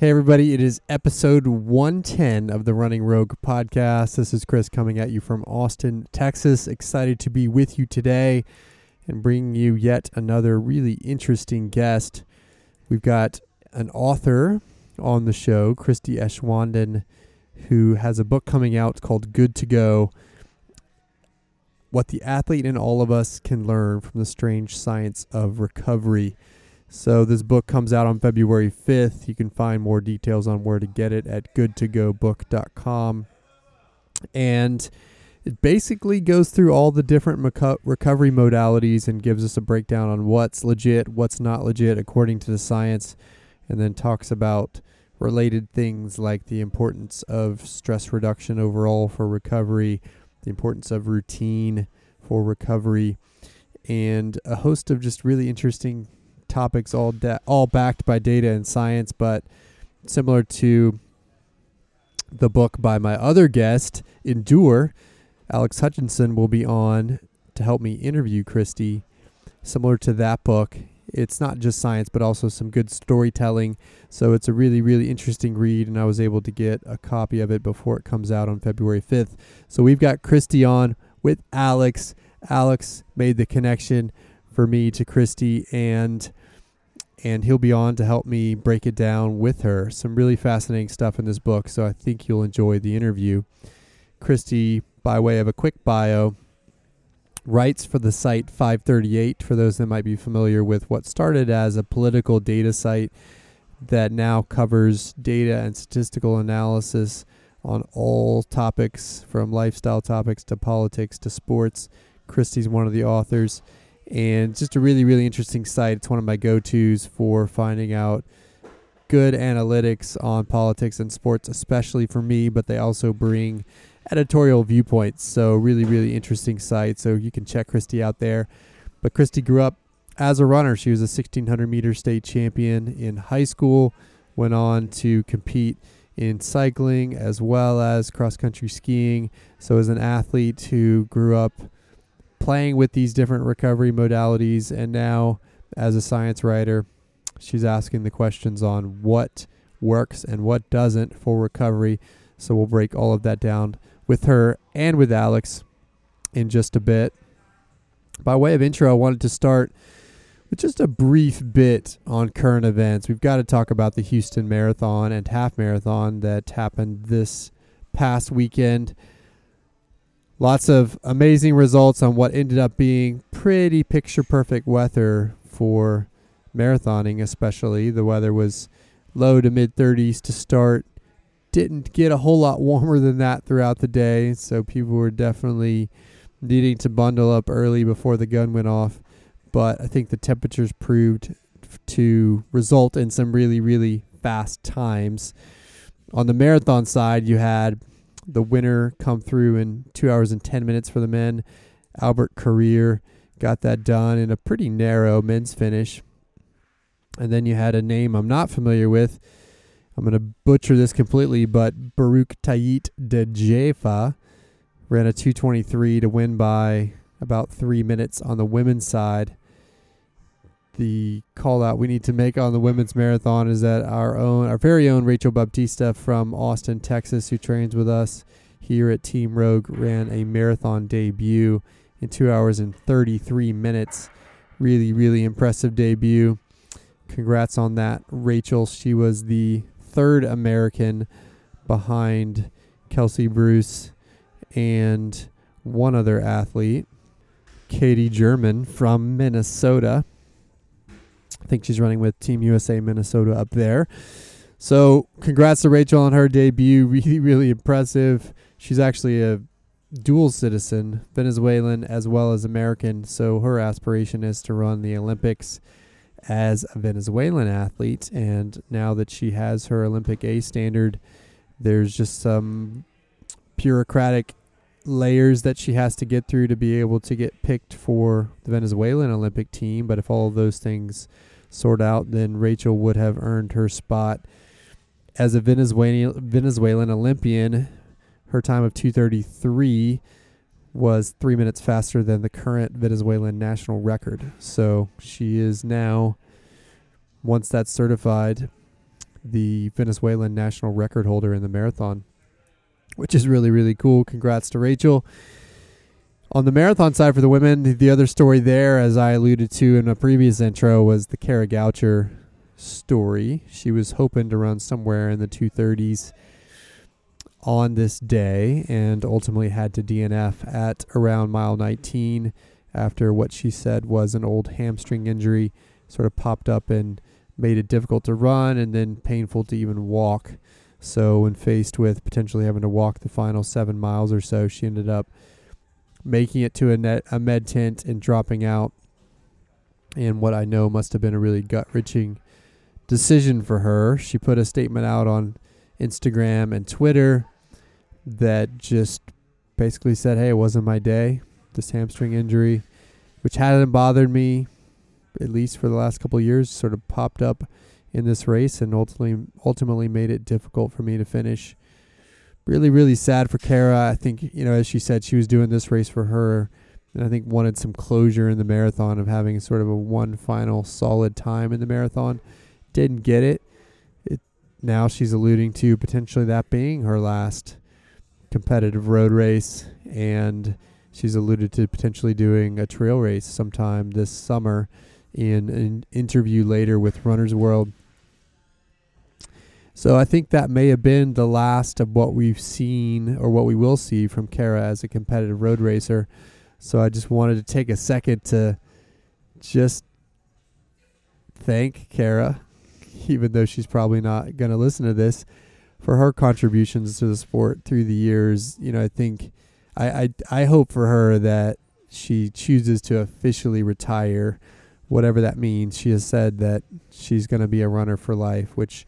Hey, everybody, it is episode 110 of the Running Rogue podcast. This is Chris coming at you from Austin, Texas. Excited to be with you today and bringing you yet another really interesting guest. We've got an author on the show, Christie Aschwanden, who has a book coming out called Good to Go What the Athlete and All of Us Can Learn from the Strange Science of Recovery. So this book comes out on February 5th. You can find more details on where to get it at goodtogobook.com. And it basically goes through all the different recovery modalities and gives us a breakdown on what's legit, what's not legit according to the science, and then talks about related things like the importance of stress reduction overall for recovery, the importance of routine for recovery, and a host of just really interesting topics, all da- all backed by data and science, but similar to the book by my other guest, Endure. Alex Hutchinson will be on to help me interview Christie. Similar to that book, it's not just science, but also some good storytelling. So it's a really, really interesting read, and I was able to get a copy of it before it comes out on February 5th. So we've got Christie on with Alex. Alex made the connection for me to Christie, and and he'll be on to help me break it down with her. Some really fascinating stuff in this book, so I think you'll enjoy the interview. Christie, by way of a quick bio, writes for the site 538 for those that might be familiar with what started as a political data site that now covers data and statistical analysis on all topics from lifestyle topics to politics to sports. Christie's one of the authors and just a really really interesting site. It's one of my go-to's for finding out good analytics on politics and sports especially for me but they also bring editorial viewpoints. So really really interesting site. So you can check christie out there. But christie grew up as a runner. She was a 1600 meter state champion in high school went on to compete in cycling as well as cross country skiing. So as an athlete who grew up playing with these different recovery modalities and now as a science writer she's asking the questions on what works and what doesn't for recovery. So we'll break all of that down with her and with alex in just a bit. By way of intro i wanted to start with just a brief bit on current events. We've got to talk about the houston marathon and half marathon that happened this past weekend lots of amazing results on what ended up being pretty picture perfect weather for marathoning, especially. The weather was low to mid 30s to start. Didn't get a whole lot warmer than that throughout the day, so people were definitely needing to bundle up early before the gun went off. But I think the temperatures proved to result in some really, really fast times. On the marathon side, you had the winner come through in two hours and 10 minutes for the men. Albert Korir got that done in a pretty narrow men's finish. And then you had a name I'm not familiar with. I'm going to butcher this completely, but Baruch Tayit de Jaffa ran a 223 to win by about three minutes on the women's side the call out we need to make on the women's marathon is that our own, our very own Rachel Baptista from Austin, Texas, who trains with us here at Team Rogue, ran a marathon debut in two hours and 33 minutes. Really, really impressive debut. Congrats on that, Rachel. She was the third American behind Kelsey Bruce and one other athlete, Katy Jermann from Minnesota. I think she's running with Team USA Minnesota up there. So, congrats to Rachel on her debut. Really, really impressive. She's actually a dual citizen, Venezuelan as well as American. So, her aspiration is to run the Olympics as a Venezuelan athlete. And now that she has her Olympic A standard, there's just some bureaucratic layers that she has to get through to be able to get picked for the Venezuelan Olympic team. But if all of those things sort out, then Rachel would have earned her spot as a Venezuelan Venezuelan Olympian. Her time of 233 was three minutes faster than the current Venezuelan national record. So she is now, once that's certified, the Venezuelan national record holder in the marathon, which is really, really cool. Congrats to Rachel. On the marathon side for the women, the other story there, as I alluded to in a previous intro, was the Kara Goucher story. She was hoping to run somewhere in the 230s on this day and ultimately had to DNF at around mile 19 after what she said was an old hamstring injury sort of popped up and made it difficult to run and then painful to even walk. So, when faced with potentially having to walk the final seven miles or so, she ended up making it to a, net, a med tent and dropping out. And what I know must have been a really gut wrenching decision for her. She put a statement out on Instagram and Twitter that just basically said, Hey, it wasn't my day. This hamstring injury, which hadn't bothered me at least for the last couple years, sort of popped up in this race and ultimately ultimately made it difficult for me to finish. Really, really sad for Kara. I think, you know, as she said, she was doing this race for her and I think wanted some closure in the marathon of having sort of a one final solid time in the marathon. Didn't get it. It now she's alluding to potentially that being her last competitive road race and she's alluded to potentially doing a trail race sometime this summer in an interview later with Runner's World. So I think that may have been the last of what we've seen or what we will see from Kara as a competitive road racer. So I just wanted to take a second to just thank Kara, even though she's probably not going to listen to this, for her contributions to the sport through the years. You know, I think I, I, I hope for her that she chooses to officially retire whatever that means. She has said that she's going to be a runner for life, which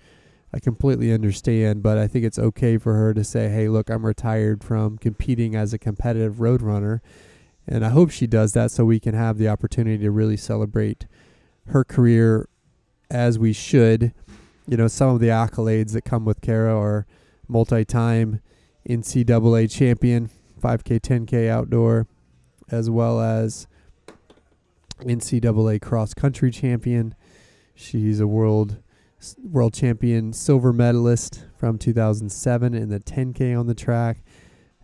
I completely understand, but I think it's okay for her to say, hey, look, I'm retired from competing as a competitive road runner. And I hope she does that so we can have the opportunity to really celebrate her career as we should. You know, some of the accolades that come with Kara are multi time NCAA champion, 5K, 10K outdoor, as well as NCAA cross country champion. She's a world world champion silver medalist from 2007 in the 10K on the track.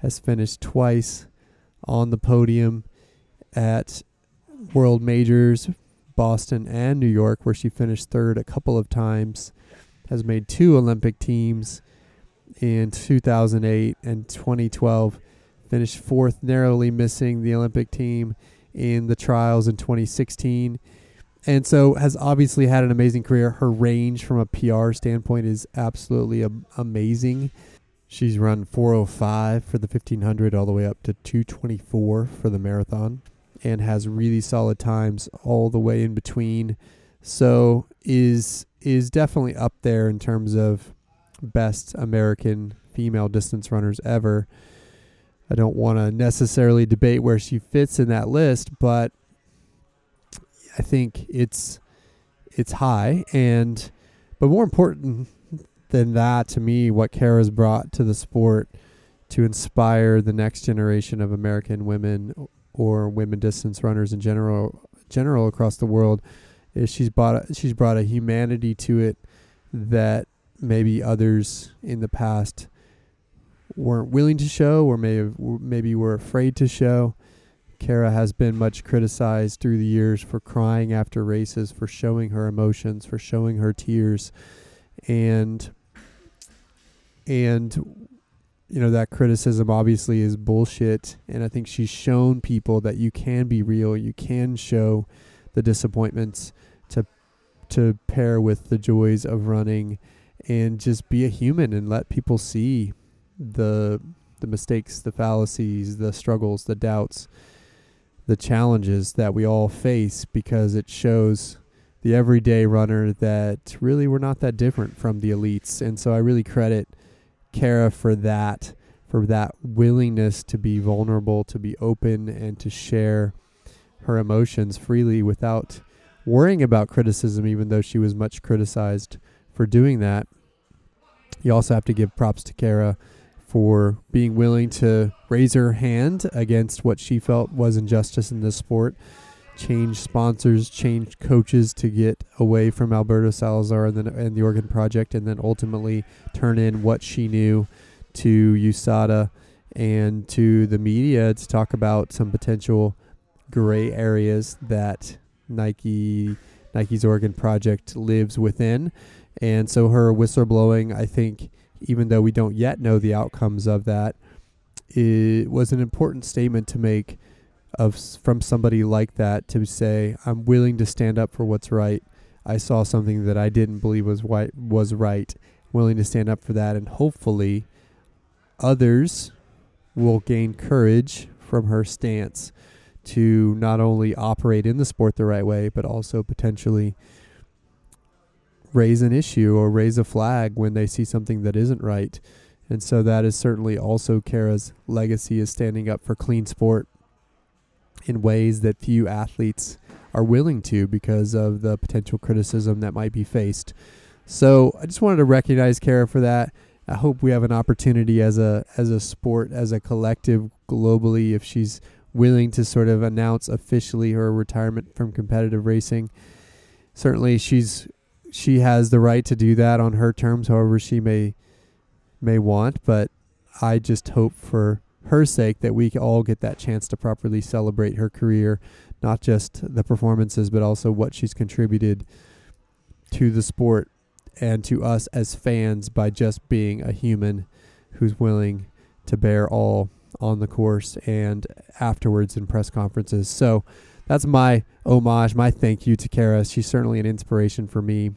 Has finished twice on the podium at world majors, Boston and New York, where she finished third a couple of times. Has made two Olympic teams in 2008 and 2012. Finished fourth, narrowly missing the Olympic team in the trials in 2016 and so has obviously had an amazing career. Her range from a PR standpoint is absolutely amazing. She's run 405 for the 1500 all the way up to 224 for the marathon and has really solid times all the way in between. So is is definitely up there in terms of best American female distance runners ever. I don't want to necessarily debate where she fits in that list, but I think it's it's high and but more important than that to me what Kara's brought to the sport to inspire the next generation of American women or women distance runners in general general across the world is she's brought a, she's brought a humanity to it that maybe others in the past weren't willing to show or may have, maybe were afraid to show. Kara has been much criticized through the years for crying after races, for showing her emotions, for showing her tears, and and you know that criticism obviously is bullshit. And I think she's shown people that you can be real, you can show the disappointments to to pair with the joys of running, and just be a human and let people see the the mistakes, the fallacies, the struggles, the doubts, the challenges that we all face because it shows the everyday runner that really we're not that different from the elites. And so I really credit Kara for that, for that willingness to be vulnerable, to be open, and to share her emotions freely without worrying about criticism, even though she was much criticized for doing that. You also have to give props to Kara for being willing to raise her hand against what she felt was injustice in this sport change sponsors, change coaches to get away from Alberto Salazar and, the and the Oregon Project, and then ultimately turn in what she knew to USADA and to the media to talk about some potential gray areas that Nike Nike's Oregon project lives within. And so her whistleblowing, I think, even though we don't yet know the outcomes of that, it was an important statement to make of from somebody like that to say, I'm willing to stand up for what's right. I saw something that I didn't believe was right, was right. Willing to stand up for that, and hopefully, others will gain courage from her stance to not only operate in the sport the right way, but also potentially raise an issue or raise a flag when they see something that isn't right. And so that is certainly also Kara's legacy is standing up for clean sport in ways that few athletes are willing to because of the potential criticism that might be faced. So I just wanted to recognize Kara for that. I hope we have an opportunity as a as a sport, as a collective globally, if she's willing to sort of announce officially her retirement from competitive racing. Certainly, she's she has the right to do that on her terms, however she may may want. But I just hope for her sake that we all get that chance to properly celebrate her career, not just the performances, but also what she's contributed to the sport and to us as fans by just being a human who's willing to bear all on the course and afterwards in press conferences. So that's my homage, my thank you to Kara. She's certainly an inspiration for me.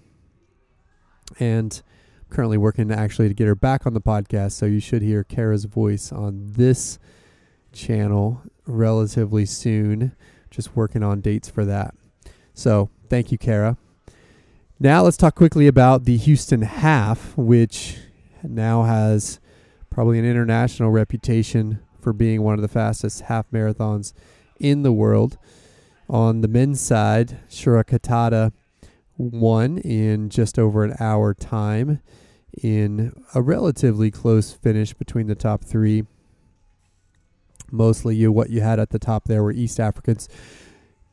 And I'm currently working actually to get her back on the podcast. So you should hear Kara's voice on this channel relatively soon. Just working on dates for that. So thank you, Kara. Now let's talk quickly about the Houston Half, which now has probably an international reputation for being one of the fastest half marathons in the world. On the men's side, Shura Kitata won in just over an hour time in a relatively close finish between the top three. Mostly, you what you had at the top there were East Africans.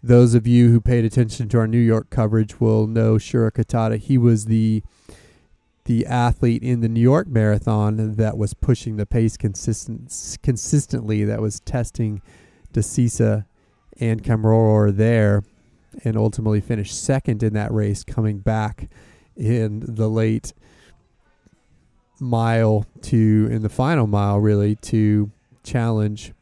Those of you who paid attention to our New York coverage will know Shura Kitata. He was the the athlete in the New York Marathon that was pushing the pace consistent, consistently, that was testing Desisa and Kamworor there, and ultimately finished second in that race, coming back in the late mile to, in the final mile, really, to challenge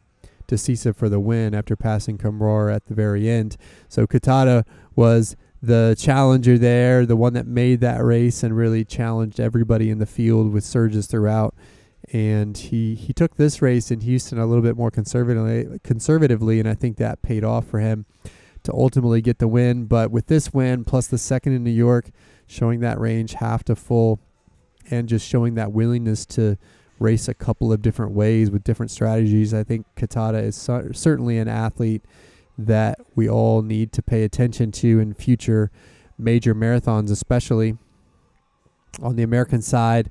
Desisa for the win after passing Kamworor at the very end. So Kitata was the challenger there, the one that made that race and really challenged everybody in the field with surges throughout. And he, he took this race in Houston a little bit more conservatively, conservatively, and I think that paid off for him to ultimately get the win. But with this win, plus the second in New York, showing that range half to full, and just showing that willingness to race a couple of different ways with different strategies, I think Kitata is certainly an athlete that we all need to pay attention to in future major marathons, especially on the American side.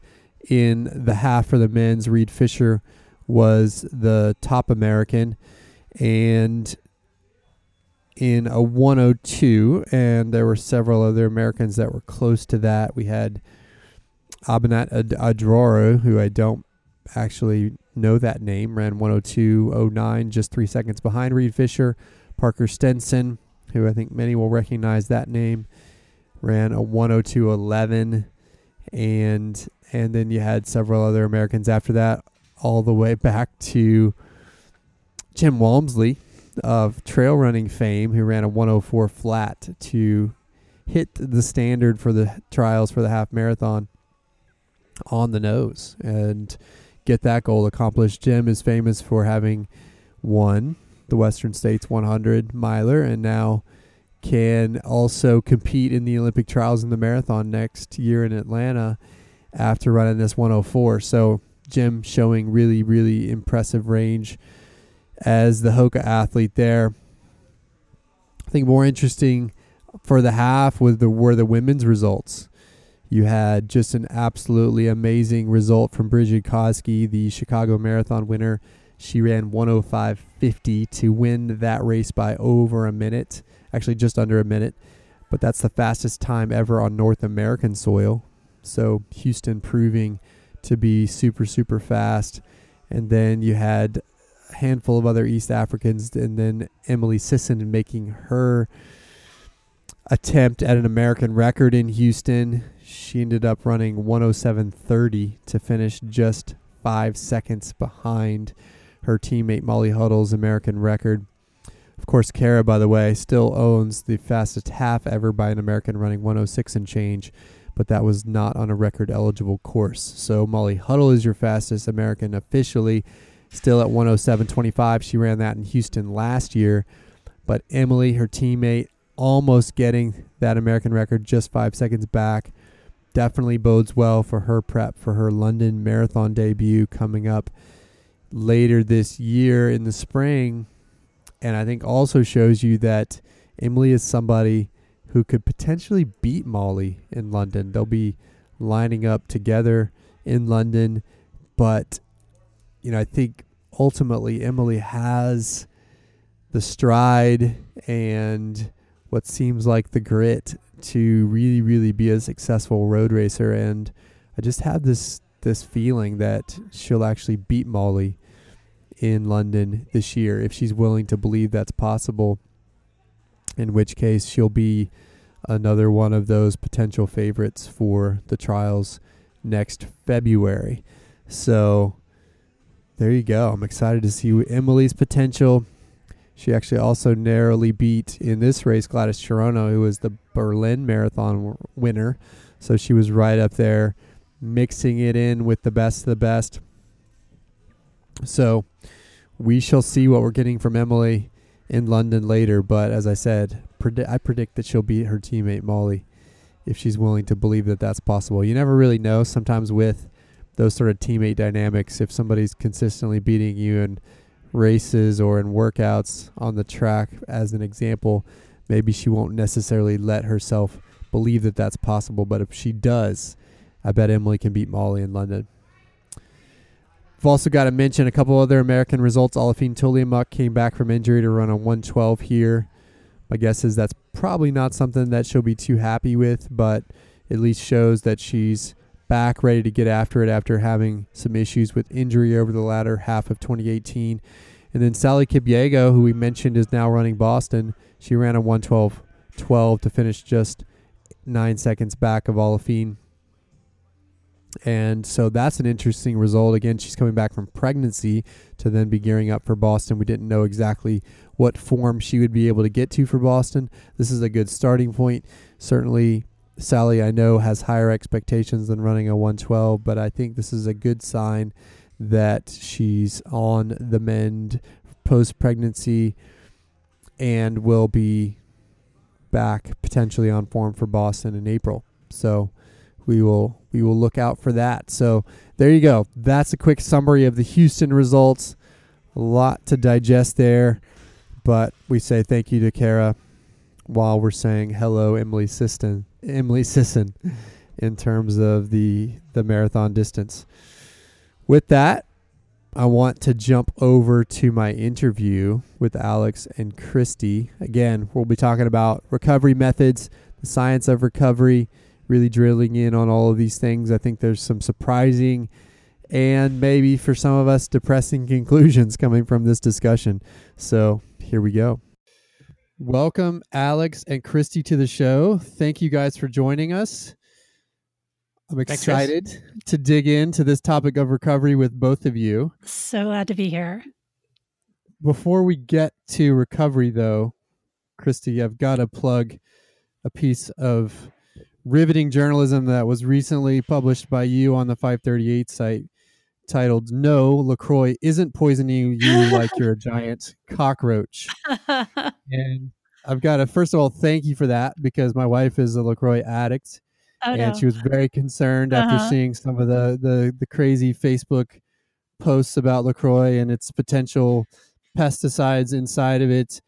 In the half for the men's, Reed Fisher was the top American, and in a 102, and there were several other Americans that were close to that. We had Abanat Adroro, who I don't actually know that name, ran 102.09, just three seconds behind Reed Fisher. Parker Stinson, who I think many will recognize that name, ran a 102.11, and and then you had several other Americans after that, all the way back to Jim Walmsley of trail running fame, who ran a 104 flat to hit the standard for the trials for the half marathon on the nose and get that goal accomplished. Jim is famous for having won the Western States 100 miler and now can also compete in the Olympic trials in the marathon next year in Atlanta after running this 104. So Jim showing really, really impressive range as the Hoka athlete there. I think more interesting for the half was the were the women's results. You had just an absolutely amazing result from Brigid Kosgei, the Chicago Marathon winner she ran 105.50 to win that race by over a minute actually just under a minute, but that's the fastest time ever on North American soil. So Houston proving to be super, super fast. And then you had a handful of other East Africans, and then Emily Sisson making her attempt at an American record in Houston. She ended up running 107.30 to finish just five seconds behind her teammate Molly Huddle's American record. Of course, Kara, by the way, still owns the fastest half ever by an American running 106 and change, but that was not on a record eligible course. So Molly Huddle is your fastest American officially, still at 107.25. She ran that in Houston last year. But Emily, her teammate, almost getting that American record just five seconds back. Definitely bodes well for her prep for her London Marathon debut coming up later this year in the spring. And I think also shows you that Emily is somebody who could potentially beat Molly in London. They'll be lining up together in London. But, you know, I think ultimately Emily has the stride and what seems like the grit to really, really be a successful road racer. And I just have this this feeling that she'll actually beat Molly in London this year if she's willing to believe that's possible. In which case, she'll be another one of those potential favorites for the trials next February. So there you go. I'm excited to see Emily's potential. She actually also narrowly beat in this race Gladys Cherono, who was the Berlin Marathon winner. So she was right up there, mixing it in with the best of the best. So we shall see what we're getting from Emily in London later. But as I said, predi- I predict that she'll beat her teammate Molly if she's willing to believe that that's possible. You never really know. Sometimes with those sort of teammate dynamics, if somebody's consistently beating you in races or in workouts on the track as an example, maybe she won't necessarily let herself believe that that's possible. But if she does, I bet Emily can beat Molly in London. I've also got to mention a couple other American results. Aliphine Tuliamuk came back from injury to run a 112 here. My guess is that's probably not something that she'll be too happy with, but at least shows that she's back ready to get after it after having some issues with injury over the latter half of 2018. And then Sally Kipyego, who we mentioned is now running Boston, she ran a 112 12 to finish just nine seconds back of Aliphine. And so that's an interesting result. Again, she's coming back from pregnancy to then be gearing up for Boston. We didn't know exactly what form she would be able to get to for Boston. This is a good starting point. Certainly, Sally, I know, has higher expectations than running a 112, but I think this is a good sign that she's on the mend post pregnancy and will be back potentially on form for Boston in April. So we will we will look out for that. So there you go. That's a quick summary of the Houston results. A lot to digest there, but we say thank you to Kara while we're saying hello, Emily Sisson. Emily Sisson, in terms of the the marathon distance. With that, I want to jump over to my interview with Alex and Christie. Again, we'll be talking about recovery methods, the science of recovery, really drilling in on all of these things. I think there's some surprising and maybe for some of us depressing conclusions coming from this discussion. So here we go. Welcome, Alex and Christie, to the show. Thank you guys for joining us. I'm excited Thanks, to dig into this topic of recovery with both of you. So glad to be here. Before we get to recovery, though, Christie, I've got to plug a piece of riveting journalism that was recently published by you on the 538 site titled No, LaCroix isn't poisoning you like you're a giant cockroach. and I've got to, first of all, thank you for that because my wife is a LaCroix addict. Oh, and no. she was very concerned uh-huh. after seeing some of the, the, the crazy Facebook posts about LaCroix and its potential pesticides inside of it.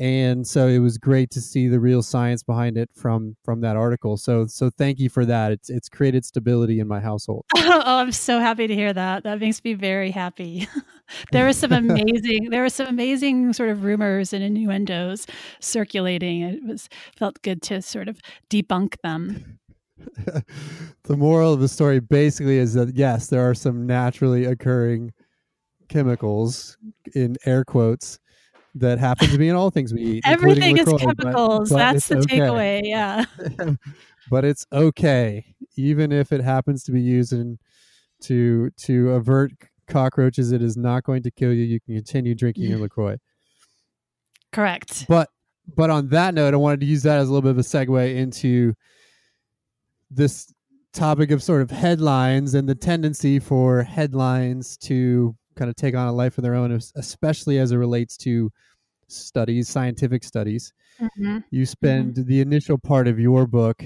And so it was great to see the real science behind it from from that article. So so thank you for that. It's it's created stability in my household. Oh i'm so happy to hear that. That makes me very happy. There are some amazing there are some amazing sort of rumors and innuendos circulating. It was felt good to sort of debunk them. The moral of the story basically is that yes there are some naturally occurring chemicals in air quotes that happens to be in all things we eat. Everything is chemicals. But, but That's the okay. takeaway. Yeah. but it's okay, even if it happens to be used in, to to avert cockroaches. It is not going to kill you. You can continue drinking your Lacroix. Correct. But but on that note, I wanted to use that as a little bit of a segue into this topic of sort of headlines and the tendency for headlines to kind of take on a life of their own, especially as it relates to studies, scientific studies. Mm-hmm. You spend mm-hmm. the initial part of your book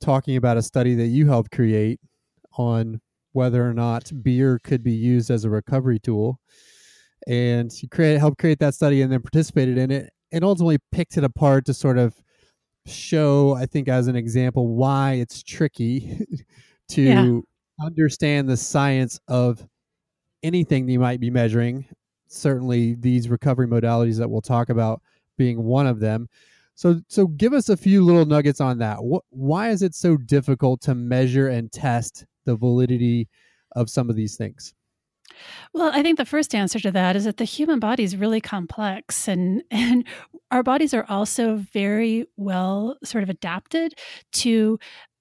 talking about a study that you helped create on whether or not beer could be used as a recovery tool. And you create, helped create that study and then participated in it and ultimately picked it apart to sort of show, I think, as an example, why it's tricky to yeah. understand the science of anything that you might be measuring. Certainly, these recovery modalities that we'll talk about being one of them. So, so give us a few little nuggets on that. What, why is it so difficult to measure and test the validity of some of these things? Well, I think the first answer to that is that the human body is really complex and and our bodies are also very well sort of adapted to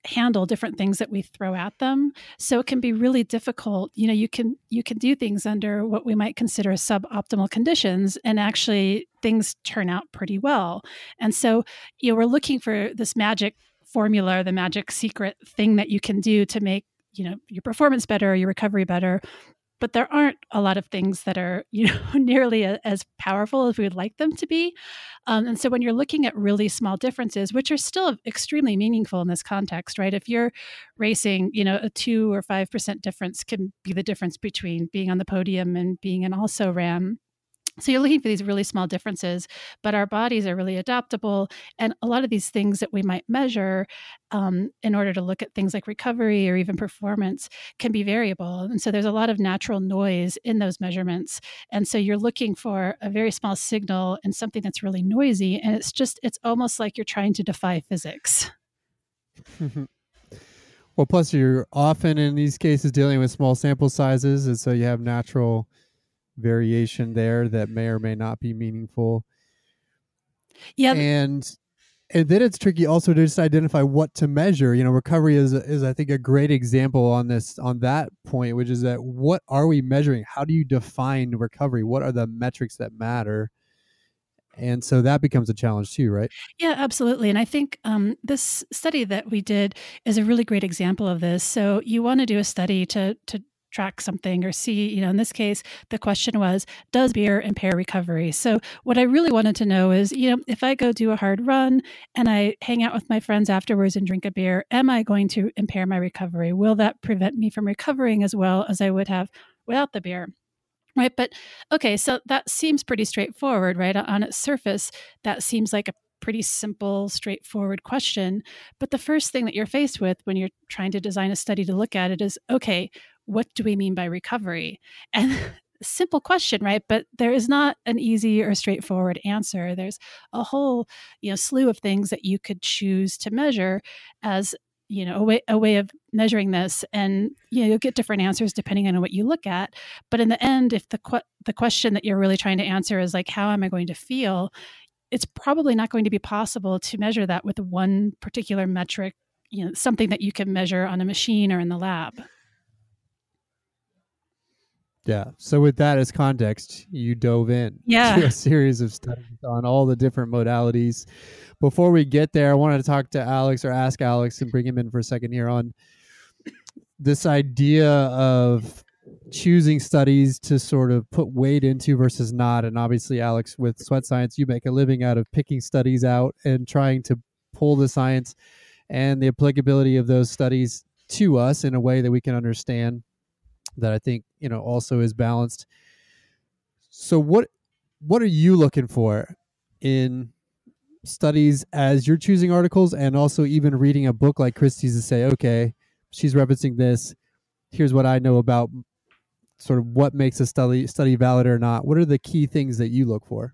handle different things that we throw at them. So it can be really difficult you know you can you can do things under what we might consider suboptimal conditions and actually things turn out pretty well. And so you know we're looking for this magic formula the magic secret thing that you can do to make you know your performance better your recovery better but there aren't a lot of things that are you know nearly a, as powerful as we would like them to be. Um, and so when you're looking at really small differences which are still extremely meaningful in this context right? If you're racing you know a two or five percent difference can be the difference between being on the podium and being an also ram so you're looking for these really small differences, but our bodies are really adaptable. And a lot of these things that we might measure um, in order to look at things like recovery or even performance can be variable. And so there's a lot of natural noise in those measurements. And so you're looking for a very small signal and something that's really noisy. And it's just, it's almost like you're trying to defy physics. well, plus you're often in these cases dealing with small sample sizes. And so you have natural variation there that may or may not be meaningful. Yeah. And and then it's tricky also to just identify what to measure. You know, recovery is is I think a great example on this on that point, which is that what are we measuring? How do you define recovery? What are the metrics that matter? And so that becomes a challenge too, right? Yeah, absolutely. And I think um, this study that we did is a really great example of this. So you want to do a study to to track something or see, you know, in this case, the question was, does beer impair recovery? So, what I really wanted to know is, you know, if I go do a hard run and I hang out with my friends afterwards and drink a beer, am I going to impair my recovery? Will that prevent me from recovering as well as I would have without the beer? Right. But okay, so that seems pretty straightforward, right? On its surface, that seems like a pretty simple, straightforward question. But the first thing that you're faced with when you're trying to design a study to look at it is okay, what do we mean by recovery? And simple question, right? But there is not an easy or straightforward answer. There's a whole, you know, slew of things that you could choose to measure as you know a way a way of measuring this and you know you'll get different answers depending on what you look at but in the end if the the question that you're really trying to answer is like how am i going to feel it's probably not going to be possible to measure that with one particular metric you know something that you can measure on a machine or in the lab yeah. So with that as context, you dove in yeah. to a series of studies on all the different modalities. Before we get there, I wanted to talk to Alex or ask Alex and bring him in for a second here on this idea of choosing studies to sort of put weight into versus not. And obviously, Alex, with Sweat Science, you make a living out of picking studies out and trying to pull the science and the applicability of those studies to us in a way that we can understand that I think you know also is balanced. So what what are you looking for in studies as you're choosing articles and also even reading a book like Christie's to say, okay, she's referencing this. Here's what I know about sort of what makes a study study valid or not. What are the key things that you look for?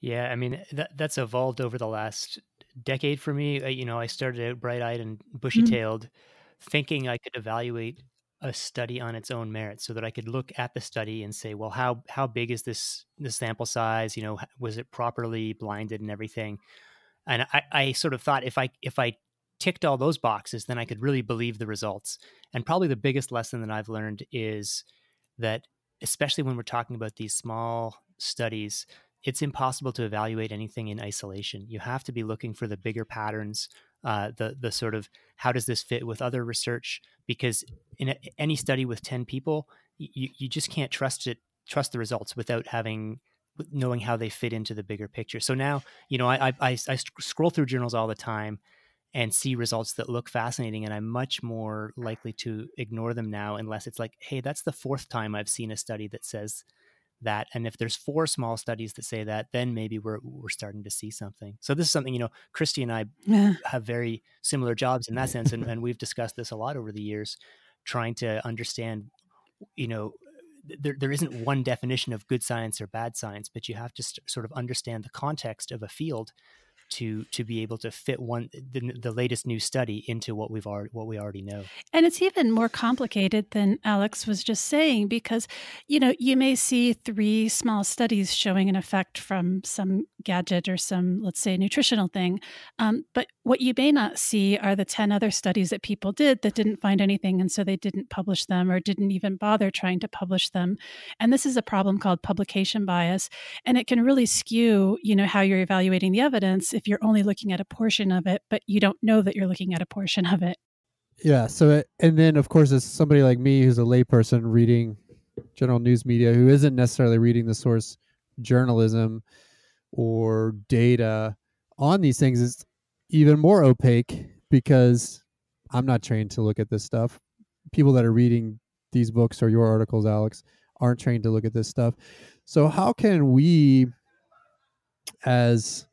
Yeah, I mean that that's evolved over the last decade for me. You know, I started out bright-eyed and bushy-tailed, mm-hmm. thinking I could evaluate a study on its own merit so that I could look at the study and say, well, how how big is this the sample size? You know, was it properly blinded and everything? And I, I sort of thought if I if I ticked all those boxes, then I could really believe the results. And probably the biggest lesson that I've learned is that especially when we're talking about these small studies, it's impossible to evaluate anything in isolation. You have to be looking for the bigger patterns, uh, the the sort of how does this fit with other research? Because in a, any study with ten people, you you just can't trust it trust the results without having knowing how they fit into the bigger picture. So now, you know, I, I, I scroll through journals all the time and see results that look fascinating, and I'm much more likely to ignore them now unless it's like, hey, that's the fourth time I've seen a study that says that and if there's four small studies that say that then maybe we're we're starting to see something so this is something you know christie and i yeah. have very similar jobs in that sense and, and we've discussed this a lot over the years trying to understand you know there, there isn't one definition of good science or bad science but you have to st- sort of understand the context of a field to to be able to fit one the, the latest new study into what we've already what we already know. And it's even more complicated than Alex was just saying because you know you may see three small studies showing an effect from some gadget or some let's say nutritional thing, um, but what you may not see are the ten other studies that people did that didn't find anything, and so they didn't publish them or didn't even bother trying to publish them. And this is a problem called publication bias, and it can really skew you know how you're evaluating the evidence if you're only looking at a portion of it, but you don't know that you're looking at a portion of it. Yeah. So, it, and then of course, as somebody like me who's a layperson reading general news media who isn't necessarily reading the source journalism or data on these things is even more opaque because I'm not trained to look at this stuff. People that are reading these books or your articles, Alex, aren't trained to look at this stuff. So, how can we, as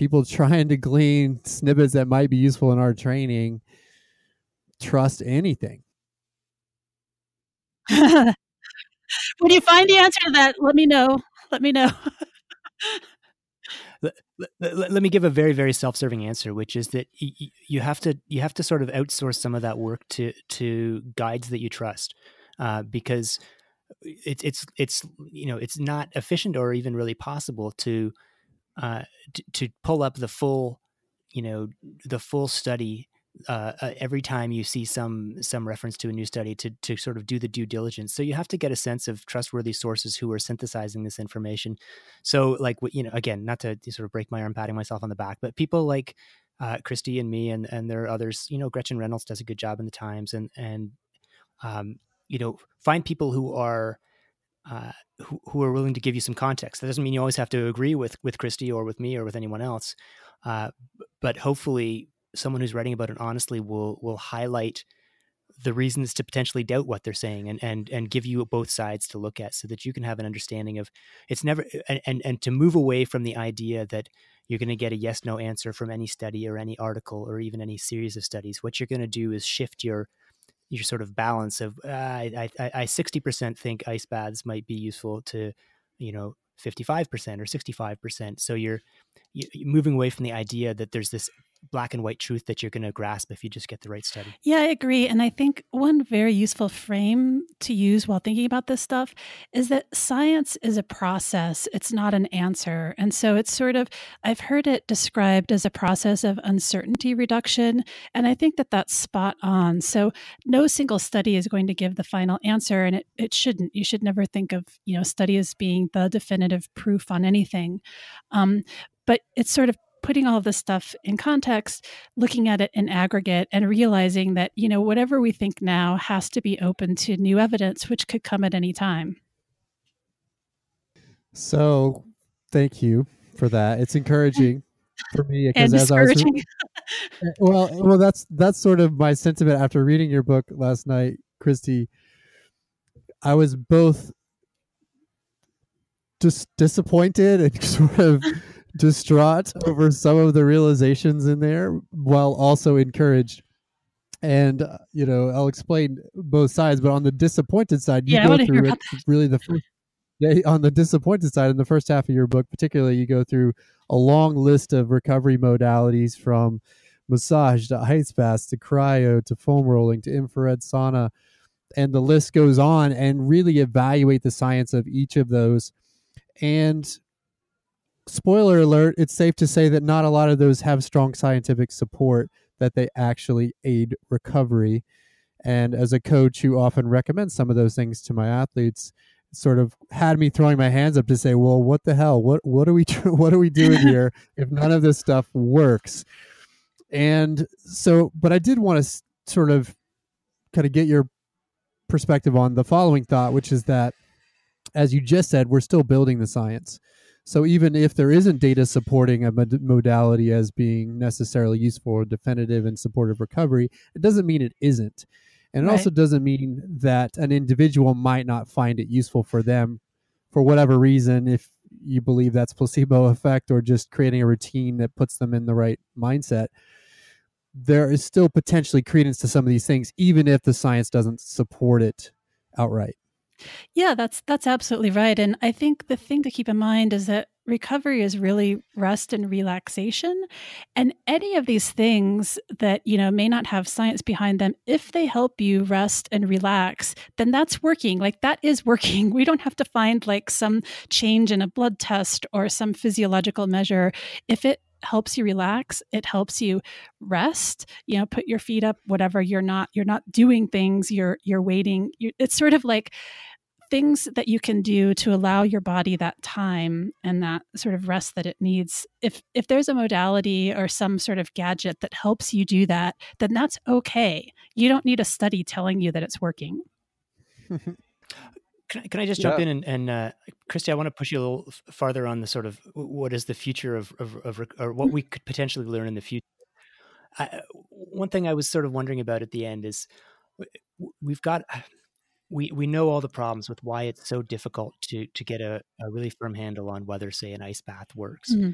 people trying to glean snippets that might be useful in our training trust anything. when you find the answer to that, let me know. Let me know. let, let, let, me give a very very self-serving answer which is that y- you have to you have to sort of outsource some of that work to to guides that you trust uh, because it's it's it's you know it's not efficient or even really possible to uh, to, to pull up the full, you know, the full study uh, uh, every time you see some some reference to a new study to to sort of do the due diligence. So you have to get a sense of trustworthy sources who are synthesizing this information. So like you know, again, not to sort of break my arm patting myself on the back, but people like uh, Christie and me and and there are others. You know, Gretchen Reynolds does a good job in the Times, and and um, you know, find people who are uh, who, who are willing to give you some context. That doesn't mean you always have to agree with with Christie or with me or with anyone else, uh, but hopefully someone who's writing about it honestly will will highlight the reasons to potentially doubt what they're saying and and and give you both sides to look at so that you can have an understanding of it's never and and, and to move away from the idea that you're going to get a yes no answer from any study or any article or even any series of studies what you're going to do is shift your your sort of balance of uh, I, I, I 60% think ice baths might be useful to, you know, 55% or 65%. So you're, you're moving away from the idea that there's this black and white truth that you're going to grasp if you just get the right study. Yeah, I agree. And I think one very useful frame to use while thinking about this stuff is that science is a process, it's not an answer. And so it's sort of, I've heard it described as a process of uncertainty reduction. And I think that that's spot on. So no single study is going to give the final answer, and it, it shouldn't. You should never think of, you know, study as being the definitive proof on anything. Um, but it's sort of putting all of this stuff in context, looking at it in aggregate, and realizing that, you know, whatever we think now has to be open to new evidence, which could come at any time. So, thank you for that. It's encouraging for me because as I was well, well, that's that's sort of my sentiment after reading your book last night, Christie. I was both just disappointed and sort of distraught over some of the realizations in there, while also encouraged. And uh, you know, I'll explain both sides. But on the disappointed side, you yeah, go through it really the first. Yeah, on the disappointed side, in the first half of your book, particularly, you go through a long list of recovery modalities from massage to ice baths to cryo to foam rolling to infrared sauna and the list goes on and really evaluate the science of each of those and spoiler alert it's safe to say that not a lot of those have strong scientific support that they actually aid recovery. And as a coach who often recommends some of those things to my athletes sort of had me throwing my hands up to say well what the hell? What what are we what are we doing here if none of this stuff works? And so but i did want to sort of kind of get your perspective on the following thought, which is that, as you just said, we're still building the science. So even if there isn't data supporting a modality as being necessarily useful or definitive and supportive recovery, it doesn't mean it isn't. And it right. also doesn't mean that an individual might not find it useful for them for whatever reason, if you believe that's placebo effect or just creating a routine that puts them in the right mindset there is still potentially credence to some of these things, even if the science doesn't support it outright. Yeah, that's that's absolutely right. And I think the thing to keep in mind is that recovery is really rest and relaxation. And any of these things that, you know, may not have science behind them, if they help you rest and relax, then that's working. Like that is working. We don't have to find like some change in a blood test or some physiological measure. If it helps you relax it helps you rest you know put your feet up whatever you're not you're not doing things you're you're waiting you, it's sort of like things that you can do to allow your body that time and that sort of rest that it needs if if there's a modality or some sort of gadget that helps you do that then that's okay you don't need a study telling you that it's working Can I, can I just jump yeah. in and, and uh, Christie, I want to push you a little farther on the sort of what is the future of, of, of or what we could potentially learn in the future. I, one thing I was sort of wondering about at the end is we've got we we know all the problems with why it's so difficult to to get a, a really firm handle on whether say an ice bath works. Mm-hmm.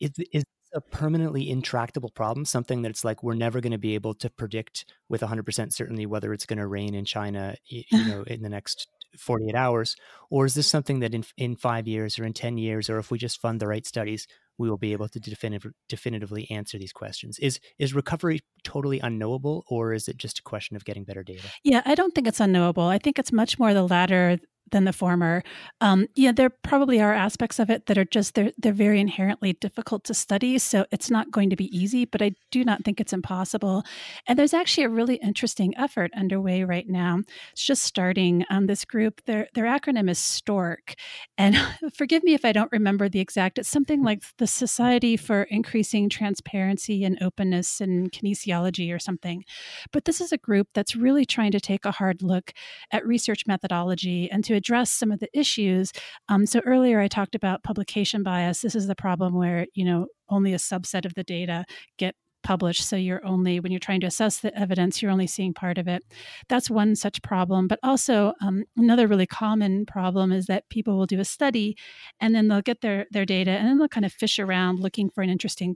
Is is a permanently intractable problem, something that it's like we're never going to be able to predict with 100% certainty whether it's going to rain in China, you know, in the next 48 hours? Or is this something that in, in five years or in 10 years, or if we just fund the right studies, we will be able to definitive, definitively answer these questions? Is, is recovery totally unknowable, or is it just a question of getting better data? Yeah, I don't think it's unknowable. I think it's much more the latter than the former. Um, yeah, there probably are aspects of it that are just they're they're very inherently difficult to study, so it's not going to be easy. But I do not think it's impossible. And there's actually a really interesting effort underway right now. It's just starting. Um, this group, their their acronym is STORK, and forgive me if I don't remember the exact. It's something like the Society for Increasing Transparency and Openness in Kinesiology or something. But this is a group that's really trying to take a hard look at research methodology and to address some of the issues. Um, so earlier I talked about publication bias. This is the problem where you know only a subset of the data get published so you're only when you're trying to assess the evidence you're only seeing part of it that's one such problem but also um, another really common problem is that people will do a study and then they'll get their their data and then they'll kind of fish around looking for an interesting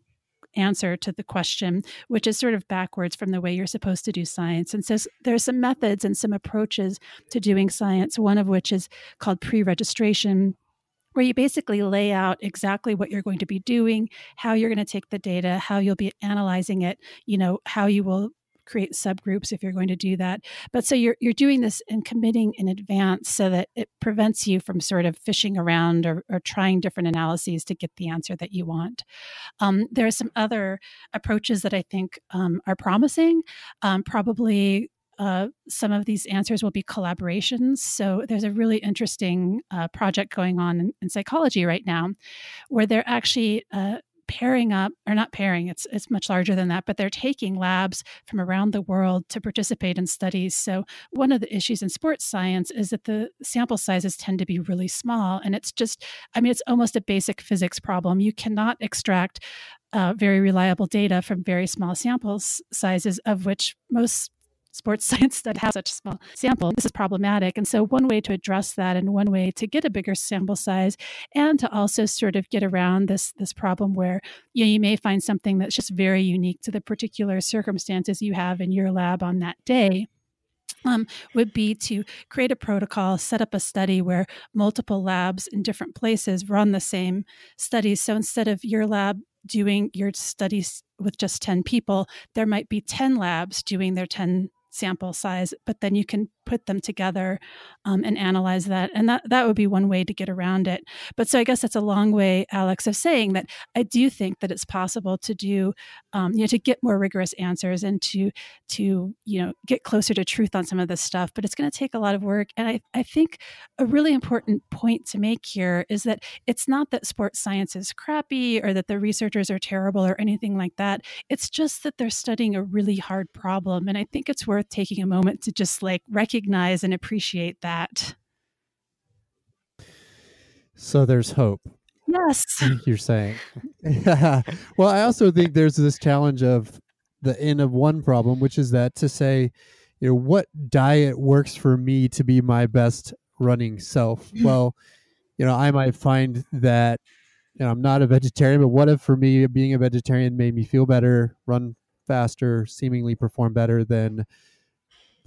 answer to the question, which is sort of backwards from the way you're supposed to do science. And says there's some methods and some approaches to doing science, one of which is called pre registration where you basically lay out exactly what you're going to be doing, how you're going to take the data, how you'll be analyzing it, you know, how you will create subgroups if you're going to do that. But so you're you're doing this and committing in advance so that it prevents you from sort of fishing around or, or trying different analyses to get the answer that you want. Um, there are some other approaches that I think um, are promising. Um, probably uh, some of these answers will be collaborations. So there's a really interesting uh, project going on in, in, psychology right now, where they're actually uh, pairing up or not pairing it's it's much larger than that but they're taking labs from around the world to participate in studies. So one of the issues in sports science is that the sample sizes tend to be really small and it's just i mean it's almost a basic physics problem. You cannot extract uh, very reliable data from very small sample sizes of which most sports science that has such a small sample. This is problematic. And so, one way to address that and one way to get a bigger sample size and to also sort of get around this, this problem where you, know, you may find something that's just very unique to the particular circumstances you have in your lab on that day um, would be to create a protocol, set up a study where multiple labs in different places run the same studies. So instead of your lab doing your studies with just 10 people, there might be 10 labs doing their 10 sample size, but then you can put them together um, and analyze that. And that, that would be one way to get around it. But so I guess that's a long way, Alex, of saying that I do think that it's possible to do, um, you know, to get more rigorous answers and to, to, you know, get closer to truth on some of this stuff. But it's going to take a lot of work. And I, I think a really important point to make here is that it's not that sports science is crappy or that the researchers are terrible or anything like that. It's just that they're studying a really hard problem. And I think it's worth taking a moment to just like recognize recognize and appreciate that. So there's hope. Yes. You're saying. well, I also think there's this challenge of the n of one problem, which is that to say, you know, what diet works for me to be my best running self? Mm. Well, you know, I might find that you know, I'm not a vegetarian, but what if for me being a vegetarian made me feel better, run faster, seemingly perform better than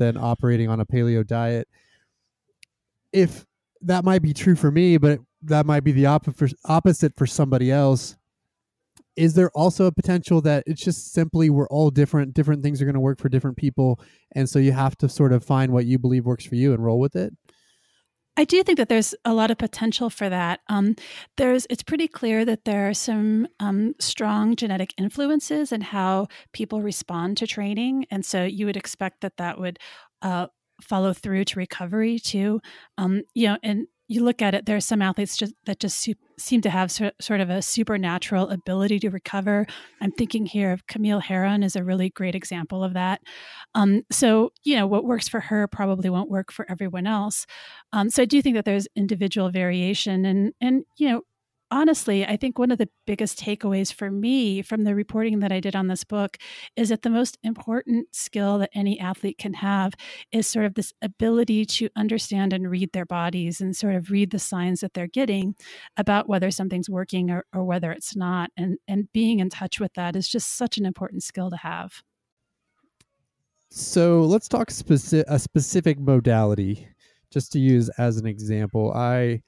than operating on a paleo diet. If that might be true for me, but that might be the opposite for somebody else. Is there also a potential that it's just simply we're all different, different things are going to work for different people, and so you have to sort of find what you believe works for you and roll with it? I do think that there's a lot of potential for that. Um, there's it's pretty clear that there are some um, strong genetic influences in how people respond to training, and so you would expect that that would uh, follow through to recovery too. Um, you know, and you look at it, there are some athletes just, that just seem to have so, sort of a supernatural ability to recover. I'm thinking here of Camille Herron is a really great example of that. Um, so, you know, what works for her probably won't work for everyone else. Um, so I do think that there's individual variation and, and, you know, honestly, I think one of the biggest takeaways for me from the reporting that I did on this book is that the most important skill that any athlete can have is sort of this ability to understand and read their bodies and sort of read the signs that they're getting about whether something's working or, or whether it's not. And, and being in touch with that is just such an important skill to have. So let's talk speci- a specific modality, just to use as an example. I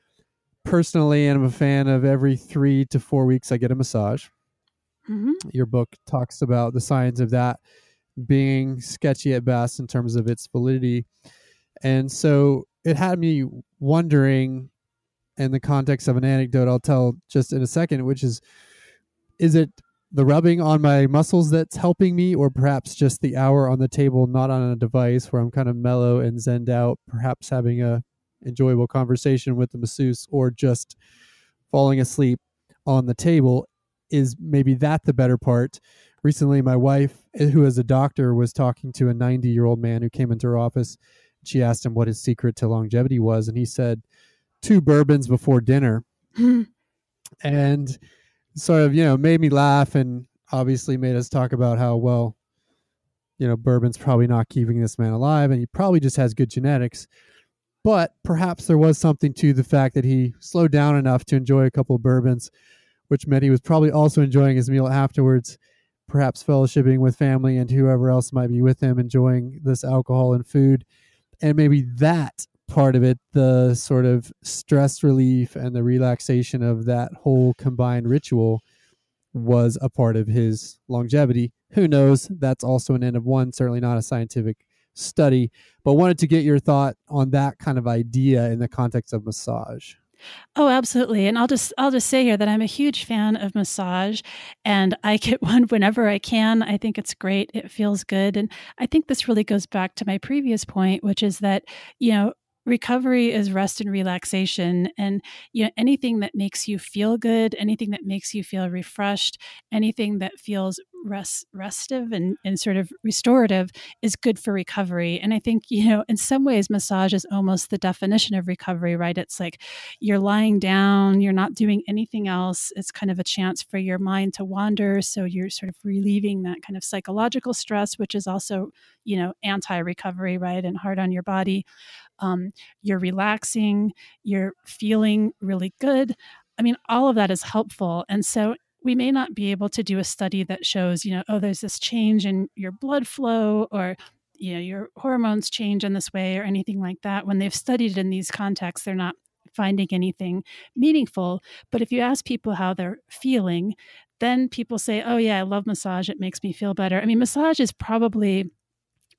personally am a fan of every three to four weeks I get a massage. Mm-hmm. Your book talks about the signs of that being sketchy at best in terms of its validity. And so it had me wondering in the context of an anecdote I'll tell just in a second, which is is it the rubbing on my muscles that's helping me, or perhaps just the hour on the table, not on a device where I'm kind of mellow and zenned out, perhaps having a enjoyable conversation with the masseuse or just falling asleep on the table is maybe that the better part. Recently my wife eh, who is a doctor was talking to a 90 year old man who came into her office. She asked him what his secret to longevity was and he said two bourbons before dinner. And sort of you know made me laugh and obviously made us talk about how well you know bourbon's probably not keeping this man alive and he probably just has good genetics but perhaps there was something to the fact that he slowed down enough to enjoy a couple of bourbons, which meant he was probably also enjoying his meal afterwards, perhaps fellowshipping with family and whoever else might be with him, enjoying this alcohol and food. And maybe that part of it, the sort of stress relief and the relaxation of that whole combined ritual, was a part of his longevity. Who knows? That's also an n of one, certainly not a scientific study, but wanted to get your thought on that kind of idea in the context of massage. Oh, absolutely. And I'll just I'll just say here that I'm a huge fan of massage and I get one whenever I can. I think it's great. It feels good. And I think this really goes back to my previous point, which is that, you know, recovery is rest and relaxation and you know anything that makes you feel good anything that makes you feel refreshed anything that feels rest, restive and, and sort of restorative is good for recovery. And I think, you know, in some ways, massage is almost the definition of recovery, right? It's like you're lying down, you're not doing anything else. It's kind of a chance for your mind to wander. So you're sort of relieving that kind of psychological stress, which is also, you know, anti recovery, right? And hard on your body. Um, you're relaxing, you're feeling really good. I mean, all of that is helpful. And so we may not be able to do a study that shows, you know, oh, there's this change in your blood flow or, you know, your hormones change in this way or anything like that. When they've studied in these contexts, they're not finding anything meaningful. But if you ask people how they're feeling, then people say, oh, yeah, I love massage. It makes me feel better. I mean, massage is probably,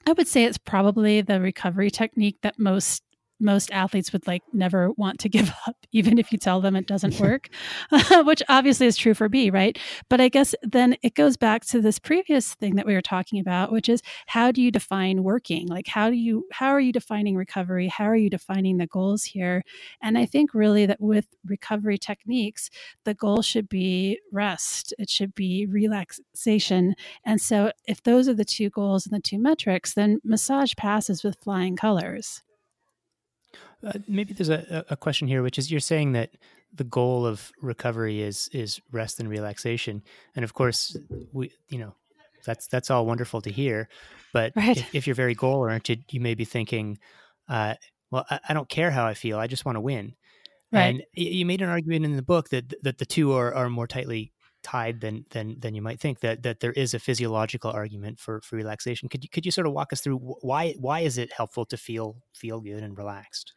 I would say it's probably the recovery technique that most most athletes would like never want to give up, even if you tell them it doesn't work, which obviously is true for me, right? But I guess then it goes back to this previous thing that we were talking about, which is how do you define working? Like, how do you, how are you defining recovery? How are you defining the goals here? And I think really that with recovery techniques, the goal should be rest, it should be relaxation. And so if those are the two goals and the two metrics, then massage passes with flying colors. Uh, maybe there's a, a question here, which is you're saying that the goal of recovery is is rest and relaxation, and of course, we you know that's that's all wonderful to hear. But right. if, if, you're very goal oriented, you may be thinking, uh, well, I, I, don't care how I feel; I just want to win. Right. And you made an argument in the book that that the two are, are more tightly tied than than than you might think. That that there is a physiological argument for for relaxation. Could you could you sort of walk us through why why is it helpful to feel feel good and relaxed?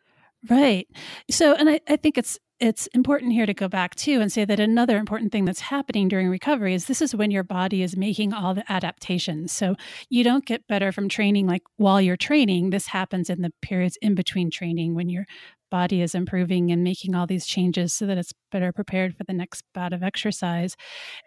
Right. So, and I, I think it's it's important here to go back too and say that another important thing that's happening during recovery is this is when your body is making all the adaptations. So you don't get better from training like while you're training. This happens in the periods in between training when your body is improving and making all these changes so that it's better prepared for the next bout of exercise.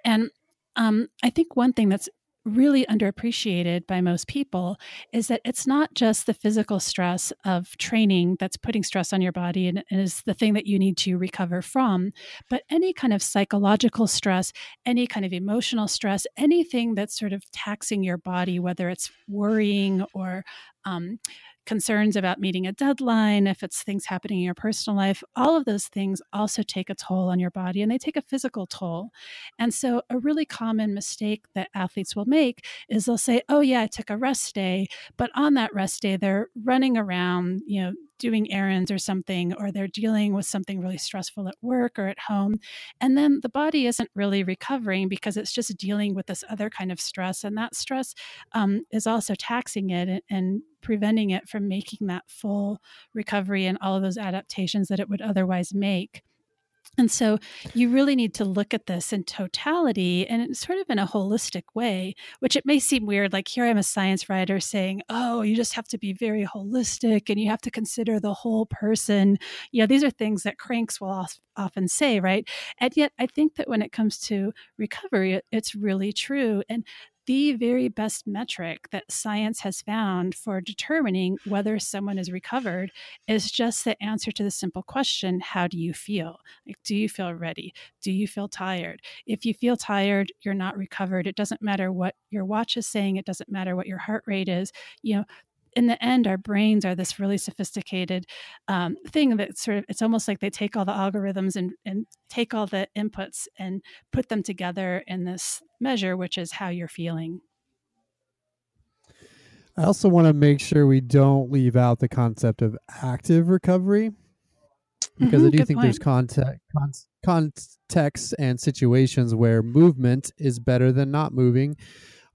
And um, I think one thing that's really underappreciated by most people is that it's not just the physical stress of training that's putting stress on your body and, and, is the thing that you need to recover from, but any kind of psychological stress, any kind of emotional stress, anything that's sort of taxing your body, whether it's worrying or um, concerns about meeting a deadline, if it's things happening in your personal life, all of those things also take a toll on your body and they take a physical toll. And so, a really common mistake that athletes will make is they'll say, Oh, yeah, I took a rest day. But on that rest day, they're running around, you know, doing errands or something, or they're dealing with something really stressful at work or at home. And then the body isn't really recovering because it's just dealing with this other kind of stress. And that stress um, is also taxing it and, and preventing it from making that full recovery and all of those adaptations that it would otherwise make. And so you really need to look at this in totality and sort of in a holistic way, which it may seem weird. Like here I'm a science writer saying, oh, you just have to be very holistic and you have to consider the whole person. You know, these are things that cranks will often say, right? And yet I think that when it comes to recovery, it's really true. And the very best metric that science has found for determining whether someone is recovered is just the answer to the simple question how do you feel? Like do you feel ready? Do you feel tired? If you feel tired you're not recovered. It doesn't matter what your watch is saying. It doesn't matter what your heart rate is. You know in the end, our brains are this really sophisticated um, thing that sort of it's almost like they take all the algorithms and, and take all the inputs and put them together in this measure, which is how you're feeling. I also want to make sure we don't leave out the concept of active recovery because mm-hmm, I do think point. there's context, context and situations where movement is better than not moving.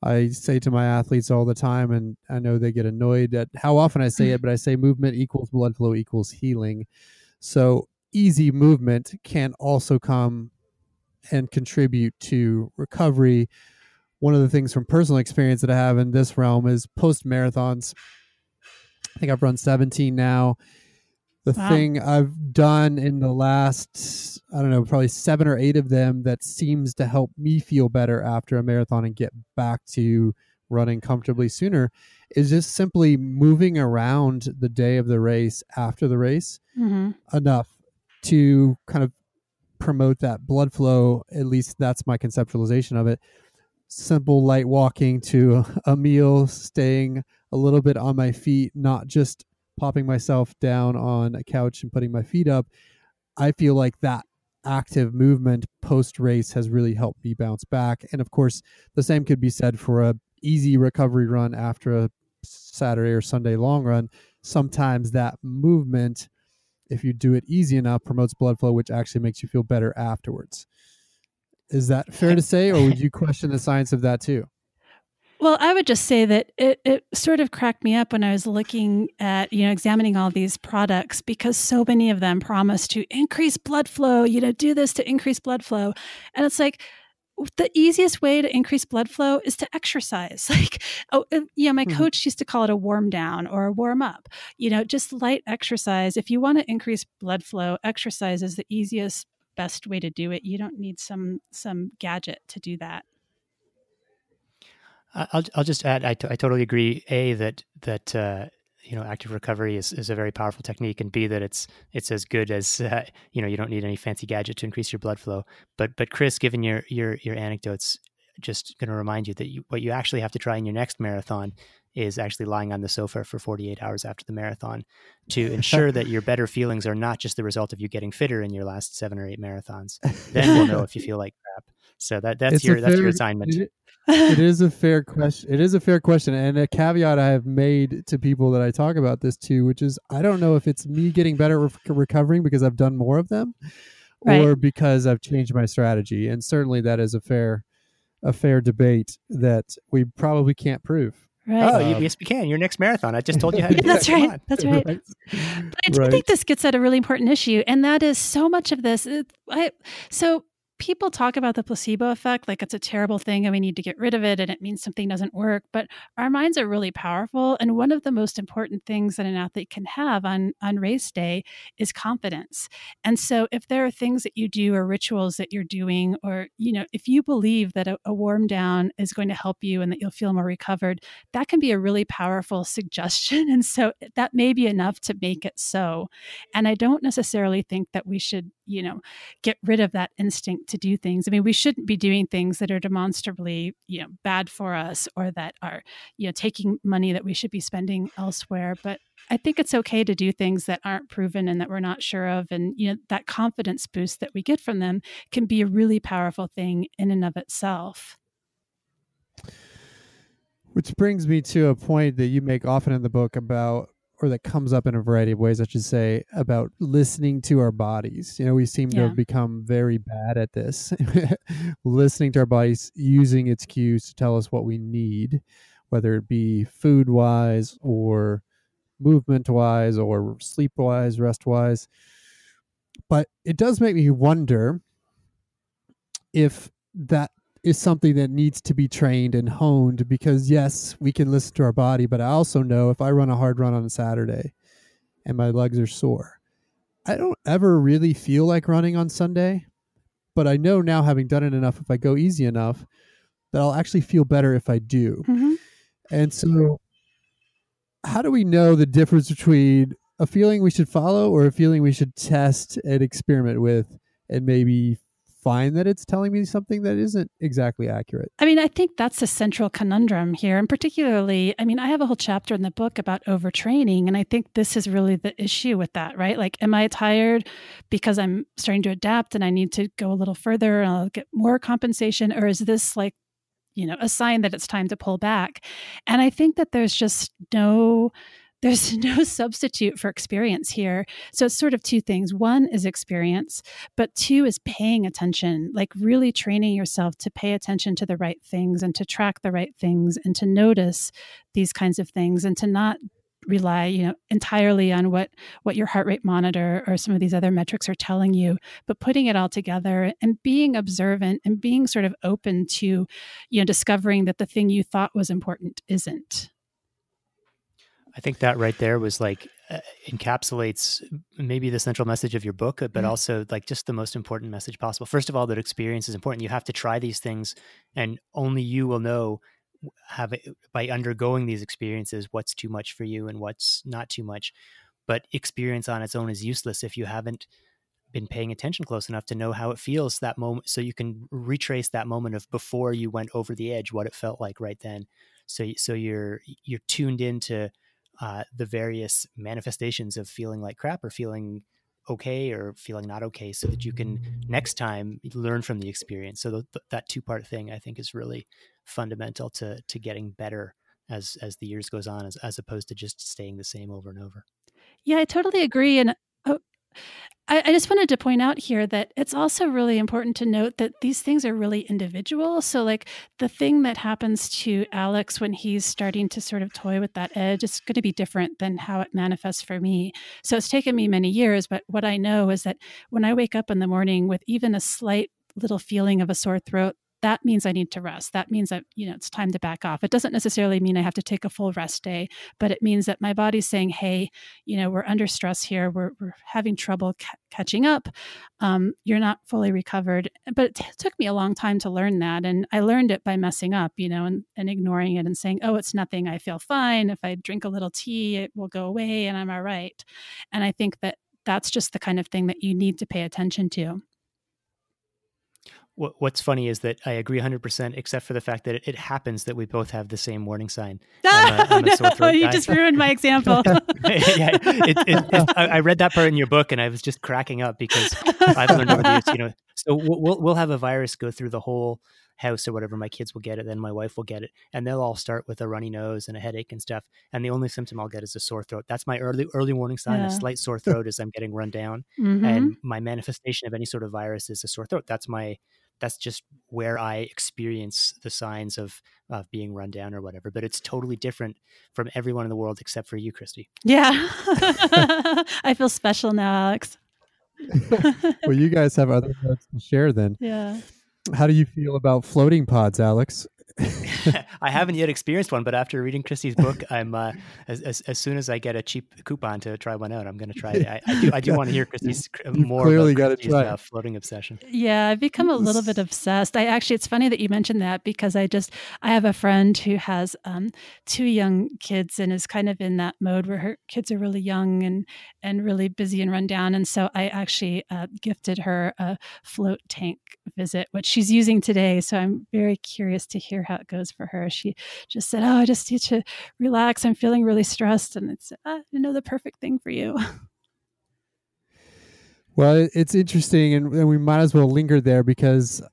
I say to my athletes all the time, and I know they get annoyed at how often I say it, but I say movement equals blood flow equals healing. So easy movement can also come and contribute to recovery. One of the things from personal experience that I have in this realm is post marathons. I think I've run 17 now the wow. thing I've done in the last, I don't know, probably seven or eight of them that seems to help me feel better after a marathon and get back to running comfortably sooner is just simply moving around the day of the race after the race mm-hmm. enough to kind of promote that blood flow. At least that's my conceptualization of it. simple light walking to a meal, staying a little bit on my feet, not just popping myself down on a couch and putting my feet up. I feel like that active movement post race has really helped me bounce back. And of course, the same could be said for a easy recovery run after a Saturday or Sunday long run. Sometimes that movement, if you do it easy enough, promotes blood flow, which actually makes you feel better afterwards. Is that fair to say, or would you question the science of that too? Well, I would just say that it, it sort of cracked me up when I was looking at, you know, examining all these products because so many of them promise to increase blood flow, you know, do this to increase blood flow. And it's like, the easiest way to increase blood flow is to exercise. Like, oh, uh, yeah, my mm-hmm. coach used to call it a warm down or a warm up. You know, just light exercise. If you want to increase blood flow, exercise is the easiest, best way to do it. You don't need some some gadget to do that. I'll I'll just add. I, t- I totally agree. A that that uh, you know active recovery is, is a very powerful technique, and B that it's it's as good as uh, you know you don't need any fancy gadget to increase your blood flow. But but Chris, given your your your anecdotes, just going to remind you that you, what you actually have to try in your next marathon is actually lying on the sofa for 48 hours after the marathon to ensure that your better feelings are not just the result of you getting fitter in your last seven or eight marathons. Then we'll know if you feel like crap. So that that's it's your that's your assignment it is a fair question. It is a fair question, and a caveat I have made to people that I talk about this to, which is I don't know if it's me getting better at recovering because I've done more of them, right. or because I've changed my strategy. And certainly, that is a fair a fair debate that we probably can't prove. Right. Oh, um, yes, we can. Your next marathon. I just told you how to do That's right. That's right. right. But I do right. think this gets at a really important issue, and that is so much of this. I, so people talk about the placebo effect like it's a terrible thing and we need to get rid of it and it means something doesn't work but our minds are really powerful and one of the most important things that an athlete can have on on race day is confidence. And so if there are things that you do or rituals that you're doing or you know if you believe that a, a warm down is going to help you and that you'll feel more recovered that can be a really powerful suggestion. And so that may be enough to make it so. And i don't necessarily think that we should you know get rid of that instinct to do things. I mean we shouldn't be doing things that are demonstrably you know bad for us or that are you know taking money that we should be spending elsewhere. But i think it's okay to do things that aren't proven and that we're not sure of and you know that confidence boost that we get from them can be a really powerful thing in and of itself. Which brings me to a point that you make often in the book about or that comes up in a variety of ways, I should say, about listening to our bodies. You know, we seem yeah. to have become very bad at this, listening to our bodies, using its cues to tell us what we need, whether it be food wise or movement wise or sleep wise, rest wise. But it does make me wonder if that is something that needs to be trained and honed because yes, we can listen to our body, but I also know if I run a hard run on a Saturday and my legs are sore, I don't ever really feel like running on Sunday, but I know now having done it enough if I go easy enough that I'll actually feel better if I do. Mm-hmm. And so how do we know the difference between a feeling we should follow or a feeling we should test and experiment with and maybe find that it's telling me something that isn't exactly accurate. I mean, I think that's a central conundrum here. And particularly, I mean, I have a whole chapter in the book about overtraining. And I think this is really the issue with that, right? Like, am I tired because I'm starting to adapt and I need to go a little further and I'll get more compensation? Or is this like, you know, a sign that it's time to pull back? And I think that there's just no there's no substitute for experience here. So it's sort of two things. One is experience, but two is paying attention, like really training yourself to pay attention to the right things and to track the right things and to notice these kinds of things and to not rely you know entirely on what what your heart rate monitor or some of these other metrics are telling you but putting it all together and being observant and being sort of open to you know discovering that the thing you thought was important isn't I think that right there was like uh, encapsulates maybe the central message of your book, but mm-hmm. also like just the most important message possible. First of all, that experience is important. You have to try these things, and only you will know have it, by undergoing these experiences what's too much for you and what's not too much. But experience on its own is useless if you haven't been paying attention close enough to know how it feels that moment so you can retrace that moment of before you went over the edge what it felt like right then so so you're you're tuned into uh, the various manifestations of feeling like crap or feeling okay or feeling not okay so that you can next time learn from the experience. So the, that two part thing i think is really fundamental to to getting better as as the years goes on as, as opposed to just staying the same over and over. Yeah i totally agree and oh, I, I, just wanted to point out here that it's also really important to note that these things are really individual. So, like the thing that happens to Alex when he's starting to sort of toy with that edge is going to be different than how it manifests for me. So, it's taken me many years, but what I know is that when I wake up in the morning with even a slight little feeling of a sore throat, that means I need to rest. That means that, you know, it's time to back off. It doesn't necessarily mean I have to take a full rest day, but it means that my body's saying, hey, you know, we're under stress here. We're, we're having trouble ca- catching up. Um, you're not fully recovered. But it t- took me a long time to learn that. And I learned it by messing up, you know, and, and ignoring it and saying, oh, it's nothing. I feel fine. If I drink a little tea, it will go away and I'm all right. And I think that that's just the kind of thing that you need to pay attention to what's funny is that I agree 100%, except for the fact that it, it happens that we both have the same warning sign. I'm a, I'm no, you just ruined my example. yeah, it, it, I, I, read that part in your book and I was just cracking up because I've learned over the years, you know, so we'll, we'll have a virus go through the whole house or whatever. My kids will get it, then my wife will get it, and they'll all start with a runny nose and a headache and stuff. And the only symptom I'll get is a sore throat. That's my early early warning sign. Yeah. A slight sore throat as I'm getting run down, mm-hmm. and my manifestation of any sort of virus is a sore throat. That's my that's just where I experience the signs of of being run down or whatever. But it's totally different from everyone in the world except for you, Christie. Yeah, I feel special now, Alex. well, you guys have other notes to share then. Yeah. How do you feel about floating pods, Alex? I haven't yet experienced one, but after reading Christie's book, I'm uh, as, as, as soon as I get a cheap coupon to try one out, I'm going to try it. I, I, do I do want to hear Christie's you more clearly got to try uh, floating obsession. Yeah, I've become a little bit obsessed. I actually, it's funny that you mentioned that because I just I have a friend who has um, two young kids and is kind of in that mode where her kids are really young and and really busy and run down, and so I actually uh, gifted her a float tank visit, which she's using today. So I'm very curious to hear how it goes for her. She just said, "Oh, I just need to relax. I'm feeling really stressed," and it's ah, I know the perfect thing for you. Well, it's interesting, and, and we might as well linger there because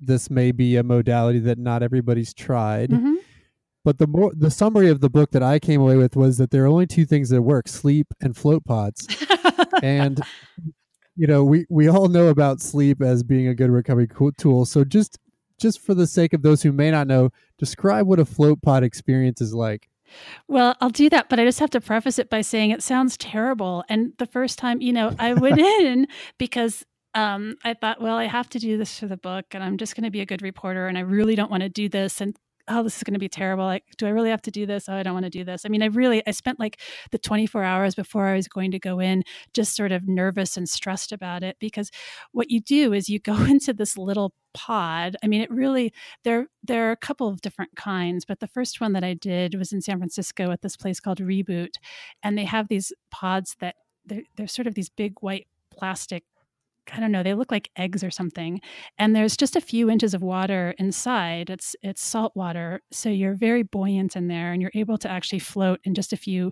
this may be a modality that not everybody's tried. Mm-hmm. But the more the summary of the book that I came away with was that there are only two things that work: sleep and float pods. and you know, we we all know about sleep as being a good recovery tool. So just just for the sake of those who may not know, describe what a float pod experience is like. Well, I'll do that, but I just have to preface it by saying it sounds terrible. And the first time, you know, I went in because um, I thought, well, I have to do this for the book, and I'm just going to be a good reporter, and I really don't want to do this. And oh, this is going to be terrible. Like, do I really have to do this? Oh, I don't want to do this. I mean, I really, I spent like the 24 hours before I was going to go in just sort of nervous and stressed about it because what you do is you go into this little pod. I mean, it really, there, there are a couple of different kinds, but the first one that I did was in San Francisco at this place called Reboot. And they have these pods that they're, they're sort of these big white plastic I don't know, they look like eggs or something. And there's just a few inches of water inside. It's it's salt water, so you're very buoyant in there, and you're able to actually float in just a few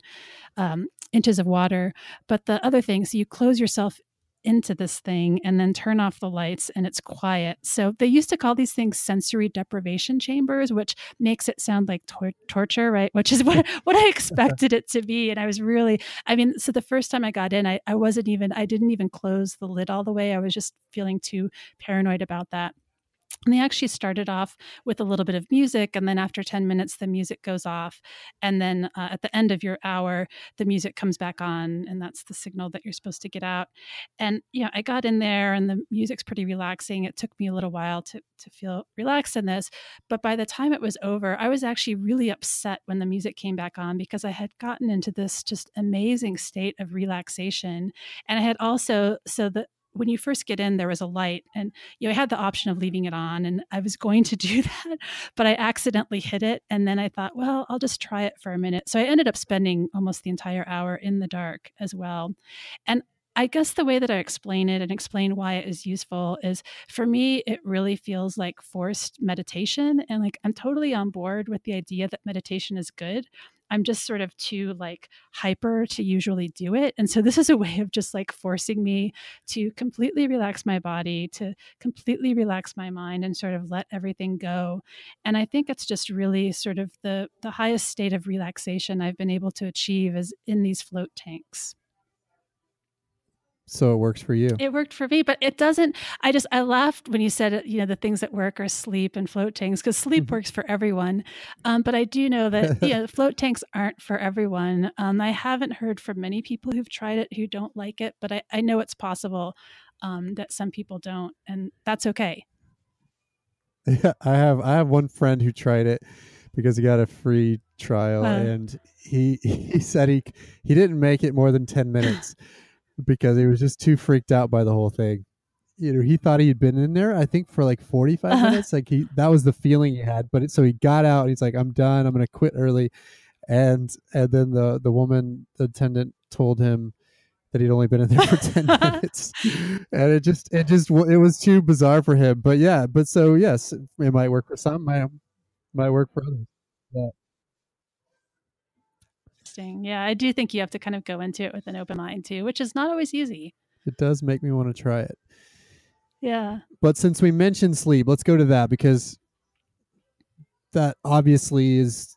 um, inches of water. But the other thing, so you close yourself into this thing and then turn off the lights and it's quiet. So they used to call these things sensory deprivation chambers, which makes it sound like tor- torture, right? Which is what, what I expected it to be. And I was really, I mean, so the first time I got in, I, I wasn't even, I didn't even close the lid all the way. I was just feeling too paranoid about that. And they actually started off with a little bit of music. And then after 10 minutes, the music goes off. And then uh, at the end of your hour, the music comes back on. And that's the signal that you're supposed to get out. And, you know, I got in there and the music's pretty relaxing. It took me a little while to, to feel relaxed in this. But by the time it was over, I was actually really upset when the music came back on because I had gotten into this just amazing state of relaxation. And I had also, so the, when you first get in there was a light and you know i had the option of leaving it on and i was going to do that but i accidentally hit it and then i thought well i'll just try it for a minute so i ended up spending almost the entire hour in the dark as well and I guess the way that I explain it and explain why it is useful is for me, it really feels like forced meditation. And like I'm totally on board with the idea that meditation is good. I'm just sort of too like hyper to usually do it. And so this is a way of just like forcing me to completely relax my body, to completely relax my mind and sort of let everything go. And I think it's just really sort of the the highest state of relaxation I've been able to achieve is in these float tanks. So it works for you. It worked for me, but it doesn't. I just I laughed when you said you know the things that work are sleep and float tanks because sleep mm-hmm. works for everyone. Um, but I do know that yeah, float tanks aren't for everyone. Um, I haven't heard from many people who've tried it who don't like it, but I, I know it's possible um, that some people don't, and that's okay. Yeah, I have I have one friend who tried it because he got a free trial, uh, and he he said he he didn't make it more than ten minutes because he was just too freaked out by the whole thing. You know, he thought he had been in there, I think, for like 45 uh-huh. minutes. Like he, that was the feeling he had. But it, so he got out. And he's like, "I'm done. I'm going to quit early." And and then the the woman, the attendant, told him that he'd only been in there for 10 minutes and it just it just it was too bizarre for him but yeah but so yes it might work for some might might work for others yeah interesting. Yeah, I do think you have to kind of go into it with an open mind too, which is not always easy. It does make me want to try it. Yeah. But since we mentioned sleep, let's go to that because that obviously is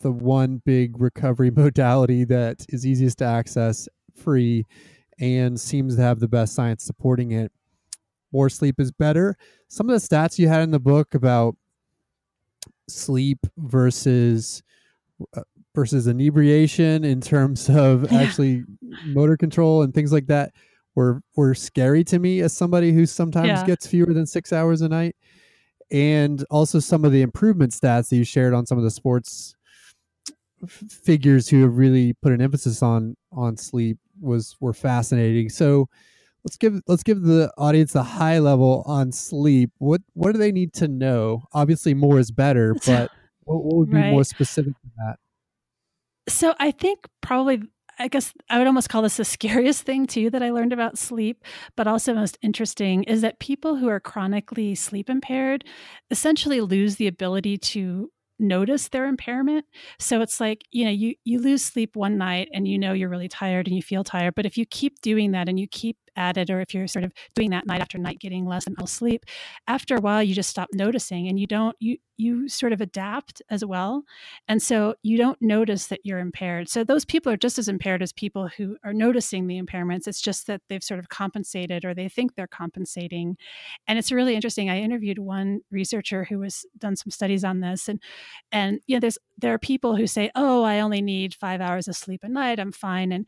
the one big recovery modality that is easiest to access, free, and seems to have the best science supporting it. More sleep is better. Some of the stats you had in the book about sleep versus uh, versus inebriation in terms of yeah. actually motor control and things like that were were scary to me as somebody who sometimes yeah. gets fewer than six hours a night and also some of the improvement stats that you shared on some of the sports f- figures who have really put an emphasis on on sleep was were fascinating so let's give let's give the audience a high level on sleep what what do they need to know obviously more is better but what, what would be right. more specific than that so I think probably I guess I would almost call this the scariest thing too that I learned about sleep, but also most interesting is that people who are chronically sleep impaired essentially lose the ability to notice their impairment. So it's like, you know, you you lose sleep one night and you know you're really tired and you feel tired, but if you keep doing that and you keep at it or if you're sort of doing that night after night getting less and less sleep, after a while you just stop noticing and you don't you you sort of adapt as well. And so you don't notice that you're impaired. So those people are just as impaired as people who are noticing the impairments. It's just that they've sort of compensated or they think they're compensating. And it's really interesting. I interviewed one researcher who has done some studies on this and and you know there's there are people who say, "Oh, I only need 5 hours of sleep a night. I'm fine." And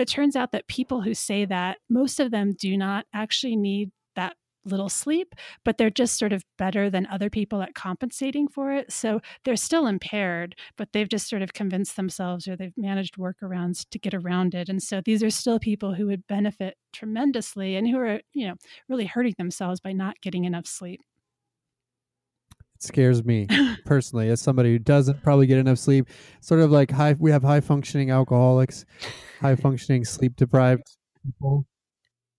it turns out that people who say that, most of them do not actually need that little sleep, but they're just sort of better than other people at compensating for it. So they're still impaired, but they've just sort of convinced themselves or they've managed workarounds to get around it. And so these are still people who would benefit tremendously and who are, you know, really hurting themselves by not getting enough sleep. Scares me personally as somebody who doesn't probably get enough sleep. Sort of like high we have high functioning alcoholics, high functioning sleep deprived people